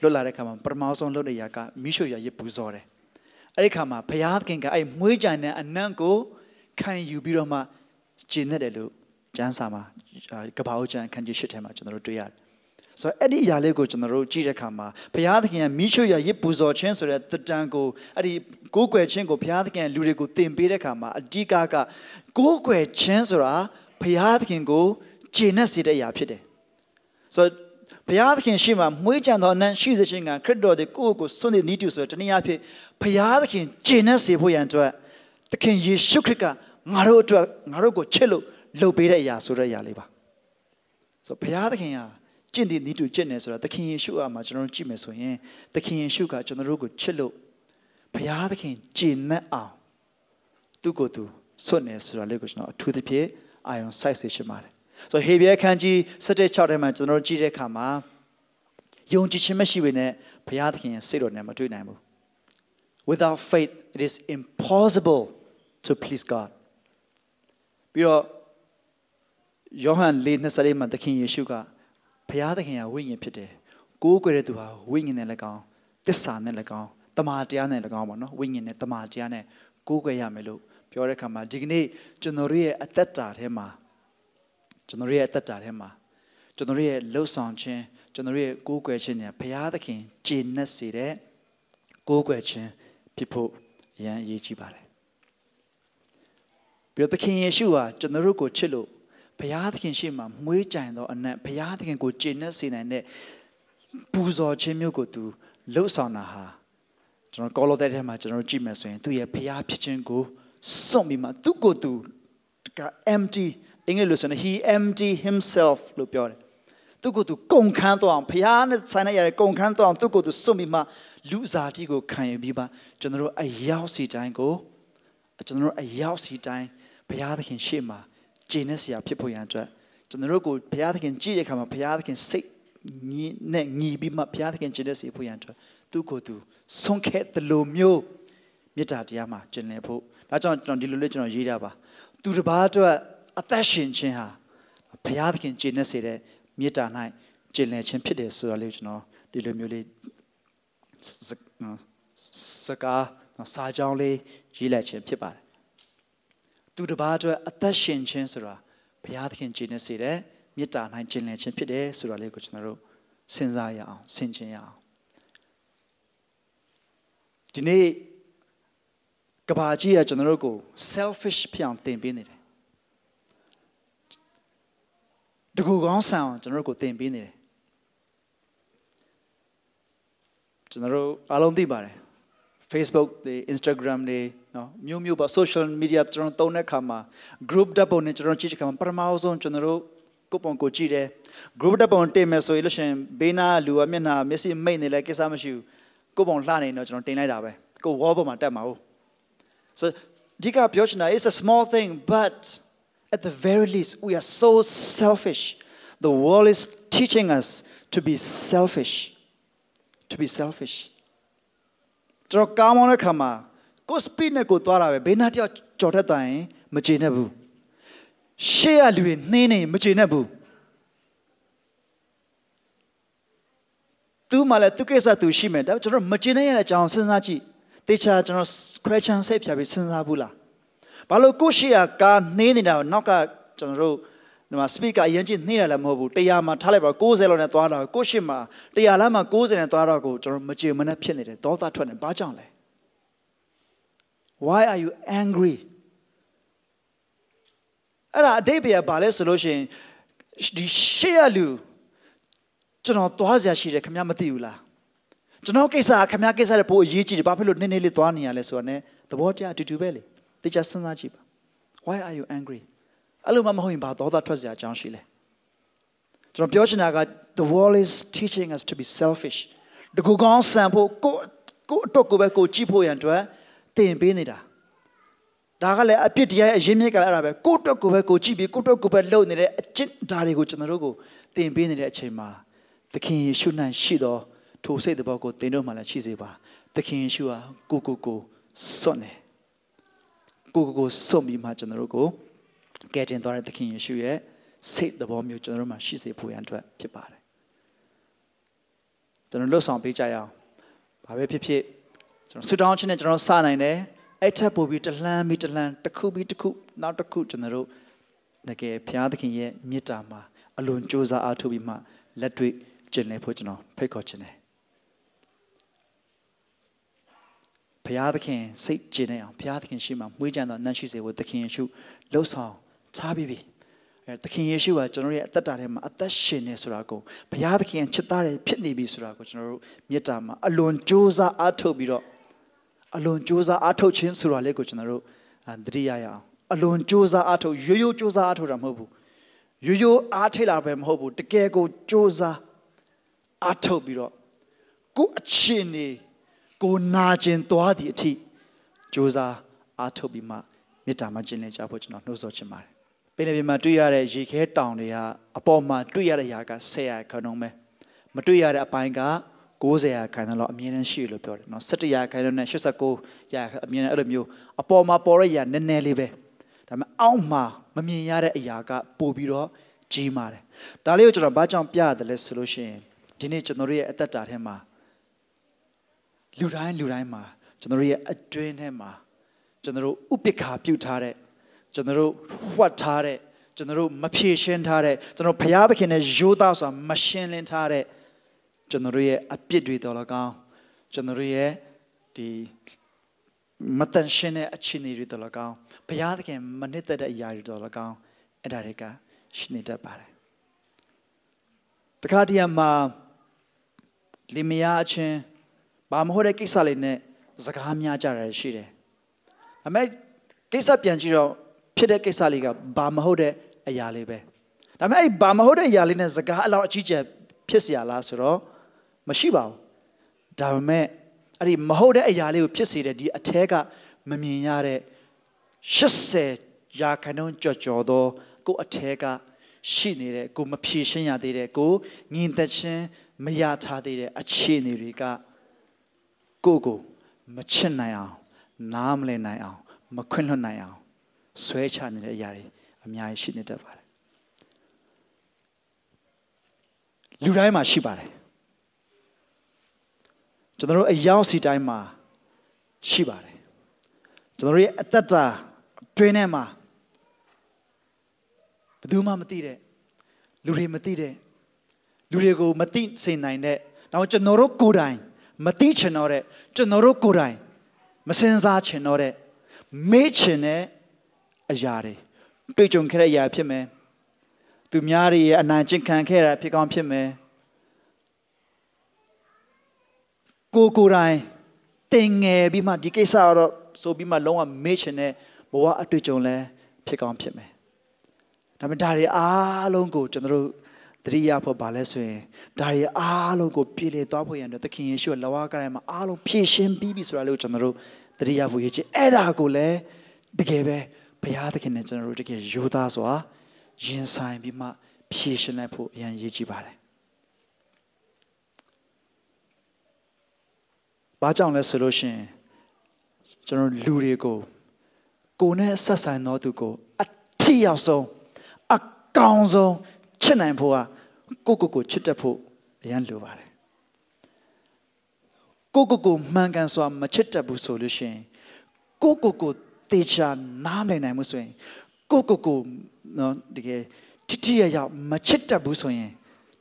လွတ်လာတဲ့အခါမှာပထမဆုံးလုပ်တဲ့အရာကမိရှုရရပူဇော်တယ်အဲ့ဒီအခါမှာဘုရားသခင်ကအဲ့မွေးကြံတဲ့အနံ့ကိုခံယူပြီးတော့မှကျင့်တဲ့လို့ကျမ်းစာမှာကပ္ပဦးကျမ်းခန်းကြီး၈ထဲမှာကျွန်တော်တို့တွေ့ရတယ် ဆိုတော့အဲ့ဒီအရာလေးကိုကျွန်တော်တို့ကြည့်တဲ့အခါမှာဘုရားသခင်ကမိရှုရရစ်ပူဇော်ခြင်းဆိုတဲ့တတန်ကိုအဲ့ဒီကိုးကွယ်ခြင်းကိုဘုရားသခင်လူတွေကိုသင်ပေးတဲ့အခါမှာအဓိကကကိုးကွယ်ခြင်းဆိုတာဘုရားသခင်ကိုဂျေနက်စေတဲ့အရာဖြစ်တယ်ဆိုတော့ဘုရားသခင်ရှိမှမွေးကြံတော်အနံ့ရှိစေခြင်းကခရစ်တော်တွေကိုယ့်ကိုစွန့်နေနီးတူဆိုတဲ့တနည်းအားဖြင့်ဘုရားသခင်ဂျေနက်စေဖို့ရန်အတွက်သခင်ယေရှုခရစ်ကငါတို့အတွက်ငါတို့ကိုချစ်လို့လုပ်ပေးတဲ့အရာဆိုတဲ့အရာလေးပါဆိုတော့ဘုရားသခင်က ကျင့်တဲ့ဤတူကျင့်နေဆိုတာသခင်ယေရှုအမှာကျွန်တော်တို့ကြည့်မယ်ဆိုရင်သခင်ယေရှုကကျွန်တော်တို့ကိုချစ်လို့ဘုရားသခင်ကျင့်မဲ့အောင်သူ့ကိုယ်သူဆွတ်နေဆိုတာလေးကိုကျွန်တော်အထူးသဖြင့်အာယုံစိုက်စေချင်ပါတယ်ဆိုတော့ဟေဘရဲခန်းကြီး7:6ထဲမှာကျွန်တော်တို့ကြည့်တဲ့အခါမှာယုံကြည်ခြင်းမရှိဘဲနဲ့ဘုရားသခင်ရဲ့စိတ်တော်နဲ့မတွေ့နိုင်ဘူး Without faith it is impossible to please God ပြီးတော့ယောဟန်၄20မှာသခင်ယေရှုက ဘုရားသခင်ကဝိညာဉ်ဖြစ်တယ်ကိုးကွယ်တဲ့သူဟာဝိညာဉ်နဲ့လည်းကောင်းတစ္ဆာနဲ့လည်းကောင်းတမာတရားနဲ့လည်းကောင်းပါနော်ဝိညာဉ်နဲ့တမာတရားနဲ့ကိုးကွယ်ရမယ်လို့ပြောတဲ့အခါမှာဒီကနေ့ကျွန်တော်တို့ရဲ့အသက်တာထဲမှာကျွန်တော်တို့ရဲ့အသက်တာထဲမှာကျွန်တော်တို့ရဲ့လှုပ်ဆောင်ခြင်းကျွန်တော်တို့ရဲ့ကိုးကွယ်ခြင်းနဲ့ဘုရားသခင်ဂျေနက်စေတဲ့ကိုးကွယ်ခြင်းဖြစ်ဖို့အရန်အရေးကြီးပါတယ်ပြီးတော့သခင်ယေရှုဟာကျွန်တော်တို့ကိုချစ်လို့ ဘုရားသခင်ရှေ့မှာမွေးကြိုင်သောအနက်ဘုရားသခင်ကိုကျေနပ်စေနိုင်တဲ့ပူဇော်ခြင်းမျိုးကိုသူလှုပ်ဆောင်တာဟာကျွန်တော်ကောလောသဲထဲမှာကျွန်တော်ကြည့်မယ်ဆိုရင်သူ့ရဲ့ဘုရားဖြစ်ခြင်းကိုစွန့်ပြီးမှသူ့ကိုယ်သူက empty အင်္ဂလိပ်လိုဆိုရင် he empty himself လို့ပြောတယ်သူကိုယ်သူကုန်ခန်းသွားအောင်ဘုရားနဲ့ဆိုင်တဲ့ရတဲ့ကုန်ခန်းသွားအောင်သူကိုယ်သူစွန့်ပြီးမှလူစားတိကိုခံယူပြီးမှကျွန်တော်တို့အရောက်စီတိုင်းကိုကျွန်တော်တို့အရောက်စီတိုင်းဘုရားသခင်ရှေ့မှာ ဂျင်းနဲ့ဆရာဖြစ်ဖို့ရန်အတွက်ကျွန်တော်တို့ကိုဘုရားသခင်ကြည့်တဲ့အခါမှာဘုရားသခင်စိတ်ညီနဲ့ညီပြီးမှဘုရားသခင်ဂျင်းနဲ့စီဖို့ရန်အတွက်သူ့ကိုယ်သူဆုံးခဲ့တယ်လို့မျိုးမေတ္တာတရားမှာကျင့်လည်ဖို့ဒါကြောင့်ကျွန်တော်ဒီလိုလေးကျွန်တော်ရေးတာပါသူတစ်ပါးအတွက်အသက်ရှင်ခြင်းဟာဘုရားသခင်ဂျင်းနဲ့စီတဲ့မေတ္တာ၌ကျင့်လည်ခြင်းဖြစ်တယ်ဆိုတာလေးကျွန်တော်ဒီလိုမျိုးလေးစကားစာကြောင်းလေးရေးလိုက်ခြင်းဖြစ်ပါတယ် သူတစ်ပါးအတွက်အသက်ရှင်ခြင်းဆိုတာဘုရားသခင်ကြည်နေစေတဲ့မေတ္တာနိုင်ကျင်လည်ခြင်းဖြစ်တယ်ဆိုတာလေးကိုကျွန်တော်တို့စဉ်းစားရအောင်ဆင်ခြင်ရအောင်ဒီနေ့ကဘာကြီးကကျွန်တော်တို့ကို selfish ဖြစ်အောင်သင်ပေးနေတယ်တကူကောင်းဆန်အောင်ကျွန်တော်တို့ကိုသင်ပေးနေတယ်ကျွန်တော်တို့အားလုံးသိပါတယ် Facebook တွေ Instagram တွေနော်မျိုးမျိုးပါ social media ကျွန်တော်သုံးတဲ့အခါမှာ group ဓာတ်ပုံနဲ့ကျွန်တော်ကြည့်တဲ့အခါမှာပထမဆုံးကျွန်တော်တို့ကိုပုံကိုကြည့်တယ် group ဓာတ်ပုံတင်မယ်ဆိုရင်လို့ရှိရင်ဘေးနာလူကမျက်နှာမျက်စိမိတ်နေလဲကိစ္စမရှိဘူးကိုပုံလှနေတော့ကျွန်တော်တင်လိုက်တာပဲကို wall ပေါ်မှာတက်မှာဟုတ် so ဒီကပြောချင်တာ is a small thing but at the very least we are so selfish the world is teaching us to be selfish to be selfish ကျွန်တော်ကားမောင်းတဲ့ခါမှာကိုစပီဒ်နဲ့ကိုသွားတာပဲဘေးနားတယောက်ကြော်ထက်သွားရင်မကျေနပ်ဘူးရှေ့ရလူတွေနှင်းနေမကျေနပ်ဘူးသူမှလည်းသူကိစ္စသူရှိမယ်ဒါကျွန်တော်မကျေနပ်ရတဲ့အကြောင်းစဉ်းစားကြည့်တေချာကျွန်တော် question စိတ်ဖြာပြီးစဉ်းစားဘူးလားဘာလို့ကိုရှေ့ရကားနှင်းနေတာကိုနောက်ကကျွန်တော်တို့ ဒီမှာ speaker အရင်ချင်းနှိမ့်ရလည်းမဟုတ်ဘူးတရားမှာထားလိုက်ပါ60လောက်နဲ့သွားတော့ကိုရှစ်မှာတရားလားမှာ60နဲ့သွားတော့ကိုကျွန်တော်မကြေမနဲ့ဖြစ်နေတယ်ဒေါသထွက်နေဘာကြောင့်လဲ Why are you angry အဲ့ဒါအတိတ်ပဲဘာလဲဆိုလို့ရှိရင်ဒီရှေ့ရလူကျွန်တော်သွားစရာရှိတယ်ခင်ဗျားမသိဘူးလားကျွန်တော်ကိစ္စခင်ဗျားကိစ္စတွေပိုအရေးကြီးတယ်ဘာဖြစ်လို့နည်းနည်းလေးသွားနေရလဲဆိုတော့ ਨੇ သဘောတရားအတူတူပဲလေတေချာစဉ်းစားကြည့်ပါ Why are you angry အဲ့လိုမှမဟုတ်ရင်ဘာဒေါသထွက်စရာအကြောင်းရှိလဲကျွန်တော်ပြောချင်တာက the world is teaching us to be selfish တကူကောင်းဆန်ဖို့ကိုကိုအတွက်ကိုပဲကိုကြည့်ဖို့ရန်အတွက်သင်ပေးနေတာဒါကလည်းအပြစ်တရားရဲ့အရင်းမြစ်ကလည်းအဲ့ဒါပဲကိုအတွက်ကိုပဲကိုကြည့်ပြီးကိုအတွက်ကိုပဲလှုပ်နေတဲ့အကျင့်ဓာတ်တွေကိုကျွန်တော်တို့ကိုသင်ပေးနေတဲ့အချိန်မှာသခင်ယေရှု၌ရှိသောထိုစိတ်တော်ကိုသင်တို့မှလည်းရှိစေပါသခင်ယေရှုဟာကိုကိုကိုစွန့်တယ်ကိုကိုကိုစွန့်ပြီးမှကျွန်တော်တို့ကို ကယ်တင်သွားတဲ့သခင်ယေရှုရဲ့စိတ်သဘောမျိုးကျွန်တော်တို့မှာရှိစေဖို့ရန်အတွက်ဖြစ်ပါတယ်ကျွန်တော်လှုပ်ဆောင်ပေးကြရအောင်ဘာပဲဖြစ်ဖြစ်ကျွန်တော်ဆူတောင်းခြင်းနဲ့ကျွန်တော်စနိုင်တယ်အဲ့ထက်ပိုပြီးတလှမ်းပြီးတလှမ်းတစ်ခုပြီးတစ်ခုနောက်တစ်ခုကျွန်တော်တို့တကယ်ဘုရားသခင်ရဲ့မေတ္တာမှာအလွန်ကြိုးစားအားထုတ်ပြီးမှလက်တွေ့ကျင့်လည်ဖို့ကျွန်တော်ဖိတ်ခေါ်ခြင်းတယ်ဘုရားသခင်စိတ်ကျင်နေအောင်ဘုရားသခင်ရှိမှမွေးကြံသောနတ်ရှိစေဖို့သခင်ယေရှုလှုပ်ဆောင် ထားပြီးပြီအဲသခင်ယေရှုကကျွန်တော်ရဲ့အသက်တာထဲမှာအသက်ရှင်နေဆိုတာကိုဘုရားသခင်ချစ်သားတယ်ဖြစ်နေပြီဆိုတာကိုကျွန်တော်တို့မေတ္တာမှာအလွန်ကြိုးစားအားထုတ်ပြီးတော့အလွန်ကြိုးစားအားထုတ်ခြင်းဆိုတာလေးကိုကျွန်တော်တို့သတိရရအောင်အလွန်ကြိုးစားအားထုတ်ရိုးရိုးကြိုးစားအားထုတ်တာမဟုတ်ဘူးရိုးရိုးအားထိလာပဲမဟုတ်ဘူးတကယ်ကိုကြိုးစားအားထုတ်ပြီးတော့ကိုအချင်းနေကိုနာကျင်သွားသည့်အထိကြိုးစားအားထုတ်ပြီးမှမေတ္တာမှာကျင့်လည်ကြဖို့ကျွန်တော်နှိုးဆော်ချင်ပါတယ် ပင်လယ်ပြင်မှာတွေ့ရတဲ့ရေခဲတောင်တွေကအပေါ်မှာတွေ့ရတဲ့ຢာက10ရာခန့်လုံးပဲမတွေ့ရတဲ့အပိုင်းက90ရာခိုင်နှုန်းလောက်အမြင်နဲ့ရှိလို့ပြောတယ်နော်17ရာခိုင်နှုန်းနဲ့89ရာအမြင်နဲ့အဲ့လိုမျိုးအပေါ်မှာပေါ်ရရာနည်းနည်းလေးပဲဒါပေမဲ့အောက်မှာမမြင်ရတဲ့အရာကပိုပြီးတော့ကြီးမားတယ်ဒါလေးကိုကျွန်တော်ဘာကြောင့်ပြရတယ်လဲဆိုလို့ရှိရင်ဒီနေ့ကျွန်တော်တို့ရဲ့အသက်တာထဲမှာလူတိုင်းလူတိုင်းမှာကျွန်တော်တို့ရဲ့အတွင်းထဲမှာကျွန်တော်တို့ဥပိ္ပခာပြုတ်ထားတဲ့ ကျွန်တော်တို့ဝတ်ထားတဲ့ကျွန်တော်တို့မဖြေရှင်းထားတဲ့ကျွန်တော်ဘုရားသခင်နဲ့ရိုးသားစွာမရှင်းလင်းထားတဲ့ကျွန်တော်တို့ရဲ့အပြစ်တွေတော်လကောင်းကျွန်တော်တို့ရဲ့ဒီမတန်ရှင်းတဲ့အခြေအနေတွေတော်လကောင်းဘုရားသခင်မနစ်သက်တဲ့အရာတွေတော်လကောင်းအဲ့ဒါတွေကရှိနေတတ်ပါတယ်တခါတည်းမှာလင်မယားအချင်းဘာမဟုတ်တဲ့ကိစ္စလေးနဲ့စကားများကြတာရှိတယ်ဒါပေမဲ့ကိစ္စပြန်ကြည့်တော့ ဖြစ်တဲ့ကိစ္စလေးကဘာမဟုတ်တဲ့အရာလေးပဲဒါပေမဲ့အဲ့ဒီဘာမဟုတ်တဲ့အရာလေးနဲ့စကားအလောက်အကြီးကျယ်ဖြစ်เสียလားဆိုတော့မရှိပါဘူးဒါပေမဲ့အဲ့ဒီမဟုတ်တဲ့အရာလေးကိုဖြစ်စေတဲ့ဒီအแทကမမြင်ရတဲ့80ရာခိုင်နှုန်းကြော်ကြော်သောကိုအแทကရှိနေတဲ့ကိုမဖြေရှင်းရသေးတဲ့ကိုငင်သက်ချင်းမရထားသေးတဲ့အခြေအနေတွေကကိုကိုမချစ်နိုင်အောင်နားမလည်နိုင်အောင်မခွင့်လွှတ်နိုင်အောင် ဆွဲချနေတဲ့အရာတွေအများကြီးရှိနေတတ်ပါတယ်လူတိုင်းမှာရှိပါတယ်ကျွန်တော်တို့အယောက်စီတိုင်းမှာရှိပါတယ်ကျွန်တော်တို့ရဲ့အသက်တာတွင်းထဲမှာဘယ်သူမှမသိတဲ့လူတွေမသိတဲ့လူတွေကိုမသိစေနိုင်တဲ့တော့ကျွန်တော်တို့ကိုယ်တိုင်မသိချင်တော့တဲ့ကျွန်တော်တို့ကိုယ်တိုင်မစင်စားချင်တော့တဲ့မေ့ချင်တဲ့ အရာတွေတွေ့ကြုံခဲ့တဲ့အရာဖြစ်မယ်သူများတွေရဲ့အနိုင်ကျင့်ခံခဲ့တာဖြစ်ကောင်းဖြစ်မယ်ကိုကိုယ်တိုင်တင်ငယ်ပြီးမှဒီကိစ္စတော့ဆိုပြီးမှလုံးဝမေ့ချင်တဲ့ဘဝအတွေ့အကြုံလဲဖြစ်ကောင်းဖြစ်မယ်ဒါပေမဲ့ဒါတွေအားလုံးကိုကျွန်တော်တို့တတိယဖို့ပါလဲဆိုရင်ဒါတွေအားလုံးကိုပြည်လေသွားဖို့ရန်အတွက်သခင်ယေရှုရဲ့လဝါကရိုင်မှာအားလုံးဖြည့်ရှင်းပြီးပြီဆိုတာလေးကိုကျွန်တော်တို့တတိယဖို့ရချင်းအဲ့ဒါကိုလည်းတကယ်ပဲ ဘုရားသခင်နဲ့ကျွန်တော်တို့တကယ်ယူသားစွာရင်ဆိုင်ပြီးမှဖြည့်ရှင်းလိုက်ဖို့အရန်ရည်ကြည်ပါတယ်ဘာကြောင့်လဲဆိုလို့ရှိရင်ကျွန်တော်လူတွေကိုကိုယ်နဲ့ဆက်ဆိုင်သောသူကိုအထီရောက်ဆုံးအကောင်ဆုံးချစ်နိုင်ဖို့ကကိုကိုကိုချစ်တတ်ဖို့အရန်လိုပါတယ်ကိုကိုကိုမှန်ကန်စွာမချစ်တတ်ဘူးဆိုလို့ရှိရင်ကိုကိုကို တေချာနားမလည်နိုင်မှုဆိုရင်ကိုကိုကိုနော်တကယ်တိတိယရောက်မချစ်တတ်ဘူးဆိုရင်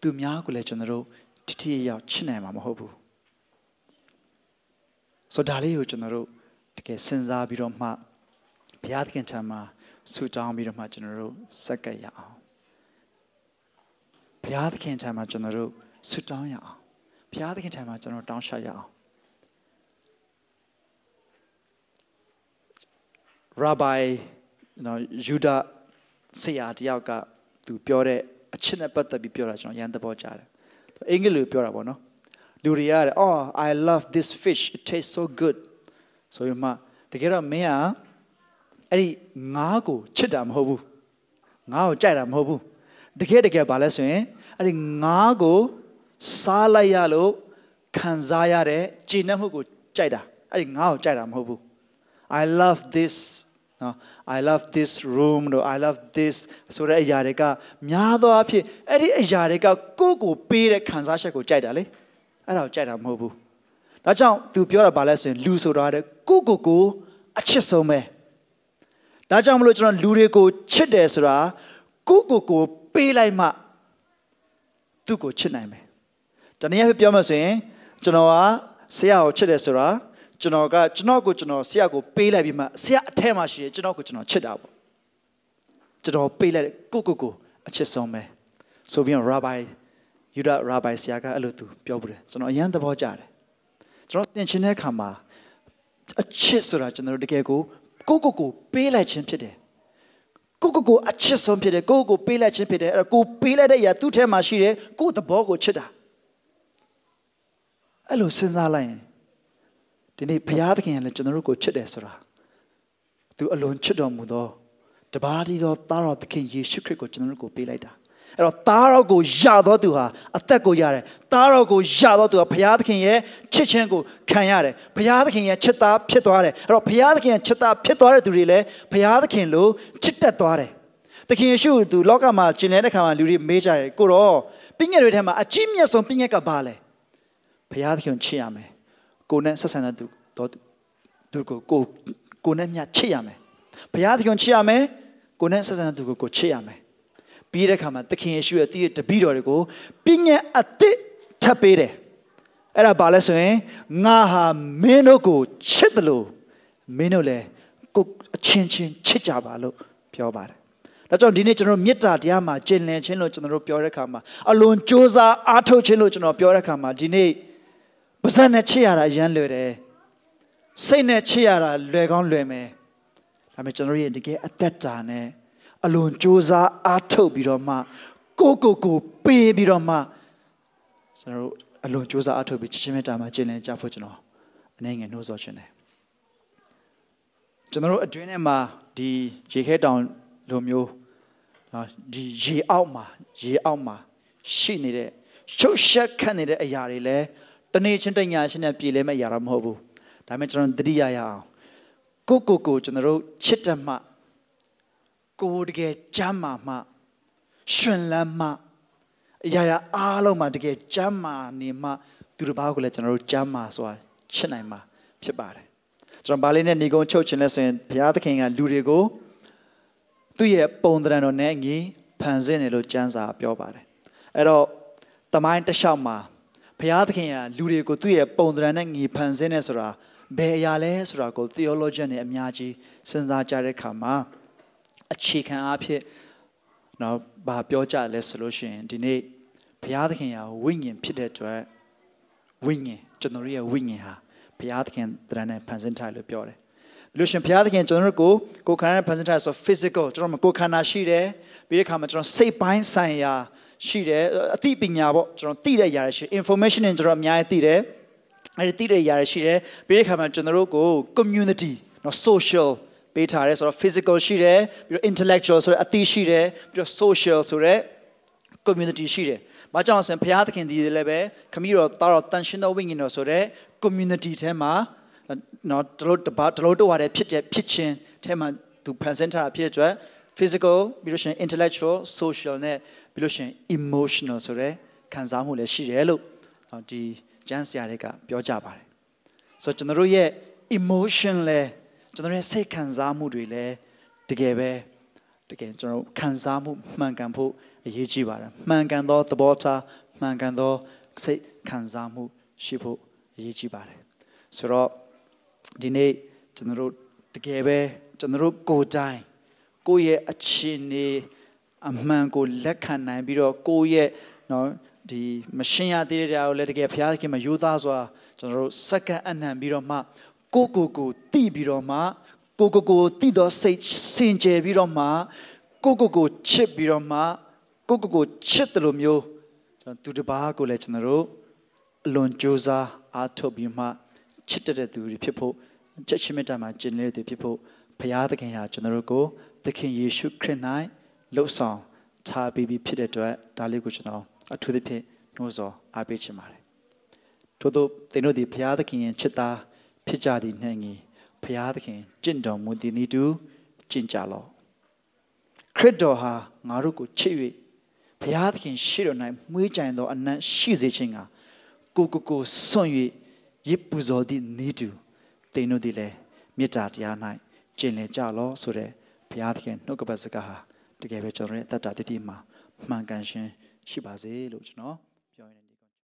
သူများကိုလည်းကျွန်တော်တို့တိတိယရောက်ချစ်နိုင်မှာမဟုတ်ဘူးဆိုဒါလေးကိုကျွန်တော်တို့တကယ်စဉ်းစားပြီးတော့မှဘုရားသခင်ထံမှာဆူတောင်းပြီးတော့မှကျွန်တော်တို့စက္ကပ်ရအောင်ဘုရားသခင်ထံမှာကျွန်တော်တို့ဆူတောင်းရအောင်ဘုရားသခင်ထံမှာကျွန်တော်တောင်းရှာရအောင် Rabbi you know Judah ဆရာတယောက်ကသူပြောတဲ့အချစ်နဲ့ပတ်သက်ပြီးပြောတာကျွန်တော်ရန်သဘောကျတယ်အင်္ဂလိပ်လိုပြောတာပေါ့နော်လူတွေရတယ် oh i love this fish it tastes so good ဆိုရင်မှတကယ်တော့မင်းကအဲ့ဒီငါးကိုချစ်တာမဟုတ်ဘူးငါ့ကိုကြိုက်တာမဟုတ်ဘူးတကယ်တကယ်ဘာလဲဆိုရင်အဲ့ဒီငါးကိုစားလိုက်ရလို့ခံစားရတဲ့ကျေနပ်မှုကိုကြိုက်တာအဲ့ဒီငါ့ကိုကြိုက်တာမဟုတ်ဘူး I love this နော် I love this room တို့ I love this ဆိုတဲ့အရာတွေကများသောအားဖြင့်အဲ့ဒီအရာတွေကကိုယ့်ကိုပေးတဲ့ခံစားချက်ကိုကြိုက်တာလေအဲ့ဒါကိုကြိုက်တာမဟုတ်ဘူးဒါကြောင့် तू ပြောတာဘာလဲဆိုရင်လူဆိုတာတဲ့ကိုယ့်ကိုယ်ကိုအချစ်ဆုံးပဲဒါကြောင့်မလို့ကျွန်တော်လူတွေကိုချစ်တယ်ဆိုတာကိုယ့်ကိုယ်ကိုပေးလိုက်မှသူ့ကိုချစ်နိုင်မယ်တနည်းအားဖြင့်ပြောမှဆိုရင်ကျွန်တော်ကဆရာကိုချစ်တယ်ဆိုတာ ကျွန်တော်ကကျွန်တော်ကိုကျွန်တော်ဆရာကိုပေးလိုက်ပြီးမှဆရာအထက်မှာရှိတယ်ကျွန်တော်ကိုကျွန်တော်ချစ်တာပေါ့ကျွန်တော်ပေးလိုက်ကိုကိုကိုအချစ်ဆုံးပဲဆိုပြီးတော့ rabbi ယူဒ rabbi ဆရာကအဲ့လိုသူပြောဘူးတယ်ကျွန်တော်အရန်သဘောကျတယ်ကျွန်တော်သင်ချင်တဲ့အခါမှာအချစ်ဆိုတာကျွန်တော်တို့တကယ်ကိုကိုကိုကိုပေးလိုက်ခြင်းဖြစ်တယ်ကိုကိုကိုအချစ်ဆုံးဖြစ်တယ်ကိုကိုကိုပေးလိုက်ခြင်းဖြစ်တယ်အဲ့တော့ကိုပေးလိုက်တဲ့အရာသူ့ထဲမှာရှိတယ်ကိုသဘောကိုချစ်တာအဲ့လိုစဉ်းစားလိုက်ရင် ဒီနေ့ဘုရားသခင်ကလည်းကျွန်တော်တို့ကိုချစ်တယ်ဆိုတာသူအလွန်ချစ်တော်မူသောတပါးတည်းသောသားတော်သခင်ယေရှုခရစ်ကိုကျွန်တော်တို့ကိုပေးလိုက်တာအဲ့တော့သားတော်ကိုယတော်သူဟာအသက်ကိုရတယ်သားတော်ကိုယတော်သူဟာဘုရားသခင်ရဲ့ချစ်ခြင်းကိုခံရတယ်ဘုရားသခင်ရဲ့ချစ်သားဖြစ်သွားတယ်အဲ့တော့ဘုရားသခင်ရဲ့ချစ်သားဖြစ်သွားတဲ့သူတွေလည်းဘုရားသခင်လိုချစ်တတ်သွားတယ်သခင်ယေရှုသူလောကမှာကျင်တဲ့ခါမှာလူတွေမေးကြတယ်ကိုတော့ပြည့်ငယ်တွေထဲမှာအကြီးမြတ်ဆုံးပြည့်ငယ်ကဘာလဲဘုရားသခင်ချစ်ရမယ် ကိုနဲ့ဆက်ဆံတဲ့သူတော့သူကိုကိုကိုနဲ့မြတ်ချစ်ရမယ်ဘုရားသခင်ချစ်ရမယ်ကိုနဲ့ဆက်ဆံတဲ့သူကိုကိုချစ်ရမယ်ပြီးတဲ့အခါမှာသခင်ယေရှုရဲ့တည်တပည့်တော်တွေကိုပြည့်ညက်အသစ်ထပ်ပေးတယ်အဲ့ဒါဘာလဲဆိုရင်ငါဟာမင်းတို့ကိုချစ်တယ်လို့မင်းတို့လည်းကိုအချင်းချင်းချစ်ကြပါလို့ပြောပါတယ်ဒါကြောင့်ဒီနေ့ကျွန်တော်မေတ္တာတရားမှာကျင်လည်ခြင်းလို့ကျွန်တော်တို့ပြောတဲ့အခါမှာအလွန်ကြိုးစားအားထုတ်ခြင်းလို့ကျွန်တော်ပြောတဲ့အခါမှာဒီနေ့ ပါဇက်နဲ့ချစ်ရတာအရန်လွယ်တယ်စိတ်နဲ့ချစ်ရတာလွယ်ကောင်းလွယ်မယ်ဒါပေမဲ့ကျွန်တော်ရဲ့တကယ်အသက်တာနဲ့အလွန်ကြိုးစားအားထုတ်ပြီးတော့မှကိုကိုကိုပေးပြီးတော့မှကျွန်တော်တို့အလွန်ကြိုးစားအားထုတ်ပြီးချစ်ချင်းမေတ္တာမှာကျင့်လည်ကြဖို့ကျွန်တော်အနေငယ်နှိုးဆော်ခြင်းတယ်ကျွန်တော်တို့အတွင်းထဲမှာဒီရေခဲတောင်လိုမျိုးနော်ဒီရေအောက်မှာရေအောက်မှာရှိနေတဲ့ရှုပ်ရှက်ခတ်နေတဲ့အရာတွေလည်း တနေ့ချင်းတညာချင်းနဲ့ပြည်လဲမဲ့အရာတော့မဟုတ်ဘူးဒါပေမဲ့ကျွန်တော်သတိရရအောင်ကိုကိုကိုကျွန်တော်တို့ချစ်တတ်မှကိုတကယ်ကြမ်းမာမှရှင်လန်းမှအရာရာအားလုံးမှာတကယ်ကြမ်းမာနေမှသူတစ်ပါးကိုလည်းကျွန်တော်တို့ကြမ်းမာစွာချစ်နိုင်မှာဖြစ်ပါတယ်ကျွန်တော်ဗာလေးနဲ့ညီကုန်းချုပ်ခြင်းလဲဆိုရင်ဘုရားသခင်ကလူတွေကိုသူ့ရဲ့ပုံသဏ္ဍာန်တော်နဲ့အညီဖန်ဆင်းတယ်လို့ကျမ်းစာပြောပါတယ်အဲ့တော့တမိုင်းတစ်လျှောက်မှာ ဘုရားသခင်ကလူတွေကိုသူ့ရဲ့ပုံသဏ္ဍာန်နဲ့ညီဖန်ဆင်းတယ်ဆိုတာဘယ်အရာလဲဆိုတာကို theologian တွေအများကြီးစဉ်းစားကြတဲ့အခါမှာအခြေခံအားဖြင့်နော်ဘာပြောကြလဲဆိုလို့ရှိရင်ဒီနေ့ဘုရားသခင်ကဝိညာဉ်ဖြစ်တဲ့အတွက်ဝိညာဉ်ကျွန်တော်ရဲ့ဝိညာဉ်ဟာဘုရားသခင်တရနဲ့ဖန်ဆင်းထားလို့ပြောတယ်ဘလို့ရှင်ဘုရားသခင်ကျွန်တော်တို့ကိုကိုယ်ခန္ဓာနဲ့ဖန်ဆင်းထားဆို physical ကျွန်တော်ကိုယ်ခန္ဓာရှိတယ်ပြီးတဲ့အခါမှာကျွန်တော်စိတ်ပိုင်းဆိုင်ရာ ရှိတယ်အသိပညာပေါ့ကျွန်တော်သိတဲ့ຢာရရှိ information တွေကျွန်တော်အများကြီးသိတယ်အဲဒီသိတဲ့ຢာရရှိတယ်ပြီးတဲ့အခါမှာကျွန်တော်တို့ကို community နော် social ပေးထားတယ်ဆိုတော့ physical ရှိတယ်ပြီးတော့ intellectual ဆိုတဲ့အသိရှိတယ်ပြီးတော့ social ဆိုတဲ့ community ရှိတယ်။ဘာကြောင့်လဲဆိုရင်ဘုရားသခင်ဒီလည်းပဲခမည်းတော်တာတော်တန်ရှင်တော်ဝိညာဉ်တော်ဆိုတဲ့ community ထဲမှာနော်တလို့တပါတလို့တော့ရတဲ့ဖြစ်တဲ့ဖြစ်ချင်းထဲမှာသူဖန်ဆင်းထားတာဖြစ်တဲ့အတွက် physical ပြီးလို့ရှိရင် intellectual social နဲ့ ပြီးလို့ရှိရင် emotional ဆိုတဲ့ခံစားမှုလည်းရှိတယ်လို့ဒီကျမ်းဆရာတွေကပြောကြပါတယ်။ဆိုတော့ကျွန်တော်တို့ရဲ့ emotion လည်းကျွန်တော်ရဲ့စိတ်ခံစားမှုတွေလည်းတကယ်ပဲတကယ်ကျွန်တော်ခံစားမှုမှန်ကန်ဖို့အရေးကြီးပါတယ်မှန်ကန်သောသဘောထားမှန်ကန်သောစိတ်ခံစားမှုရှိဖို့အရေးကြီးပါတယ်ဆိုတော့ဒီနေ့ကျွန်တော်တို့တကယ်ပဲကျွန်တော်တို့ကိုယ်တိုင်ကိုယ့်ရဲ့အခြေအနေ အမှန်ကိုလက်ခံနိုင်ပြီးတော့ကိုယ့်ရဲ့နော်ဒီမရှင်းရသေးတဲ့တရားကိုလည်းတကယ်ဘုရားသခင်မှာယူသားစွာကျွန်တော်တို့စက္ကန့်အနှံပြီးတော့မှကိုကိုကိုတိပြီးတော့မှကိုကိုကိုတိတော့စိတ်စင်ကြယ်ပြီးတော့မှကိုကိုကိုချစ်ပြီးတော့မှကိုကိုကိုချစ်တယ်လို့မျိုးကျွန်တော်သူတစ်ပါးကိုလည်းကျွန်တော်တို့အလွန်ကြိုးစားအားထုတ်ပြီးမှချစ်တတ်တဲ့သူတွေဖြစ်ဖို့ချက်ချင်းမေတ္တာမှာကျင့်နေတဲ့သူဖြစ်ဖို့ဘုရားသခင်ဟာကျွန်တော်တို့ကိုသခင်ယေရှုခရစ်၌ လှုပ်ဆောင်ထားပြီးပြီဖြစ်တဲ့အတွက်ဒါလေးကိုကျွန်တော်အထူးသဖြင့်နှိုးဆော်အားပေးချင်ပါတယ်ထို့သောသင်တို့ဒီဘုရားသခင်ရဲ့ချစ်သားဖြစ်ကြသည့်နှင့်ငီဘုရားသခင်ကျင့်တော်မူသည်နည်းတူကျင့်ကြလော့ခရစ်တော်ဟာငါတို့ကိုချစ်၍ဘုရားသခင်ရှေ့တော်၌မွေးကြိုင်သောအနံ့ရှိစေခြင်းကကိုကိုကိုဆွံ့၍ရစ်ပူဇော်သည့်ဤသူသင်တို့သည်လည်းမေတ္တာတရား၌ကျင့်လည်ကြလော့ဆိုတဲ့ဘုရားသခင်နှုတ်ကပတ်စကားဟာ တကယ်ပဲကျွန်တော်ရဲ့အသက်တာတည်တည်မှာမှန်ကန်ခြင်းရှိပါစေလို့ကျွန်တော်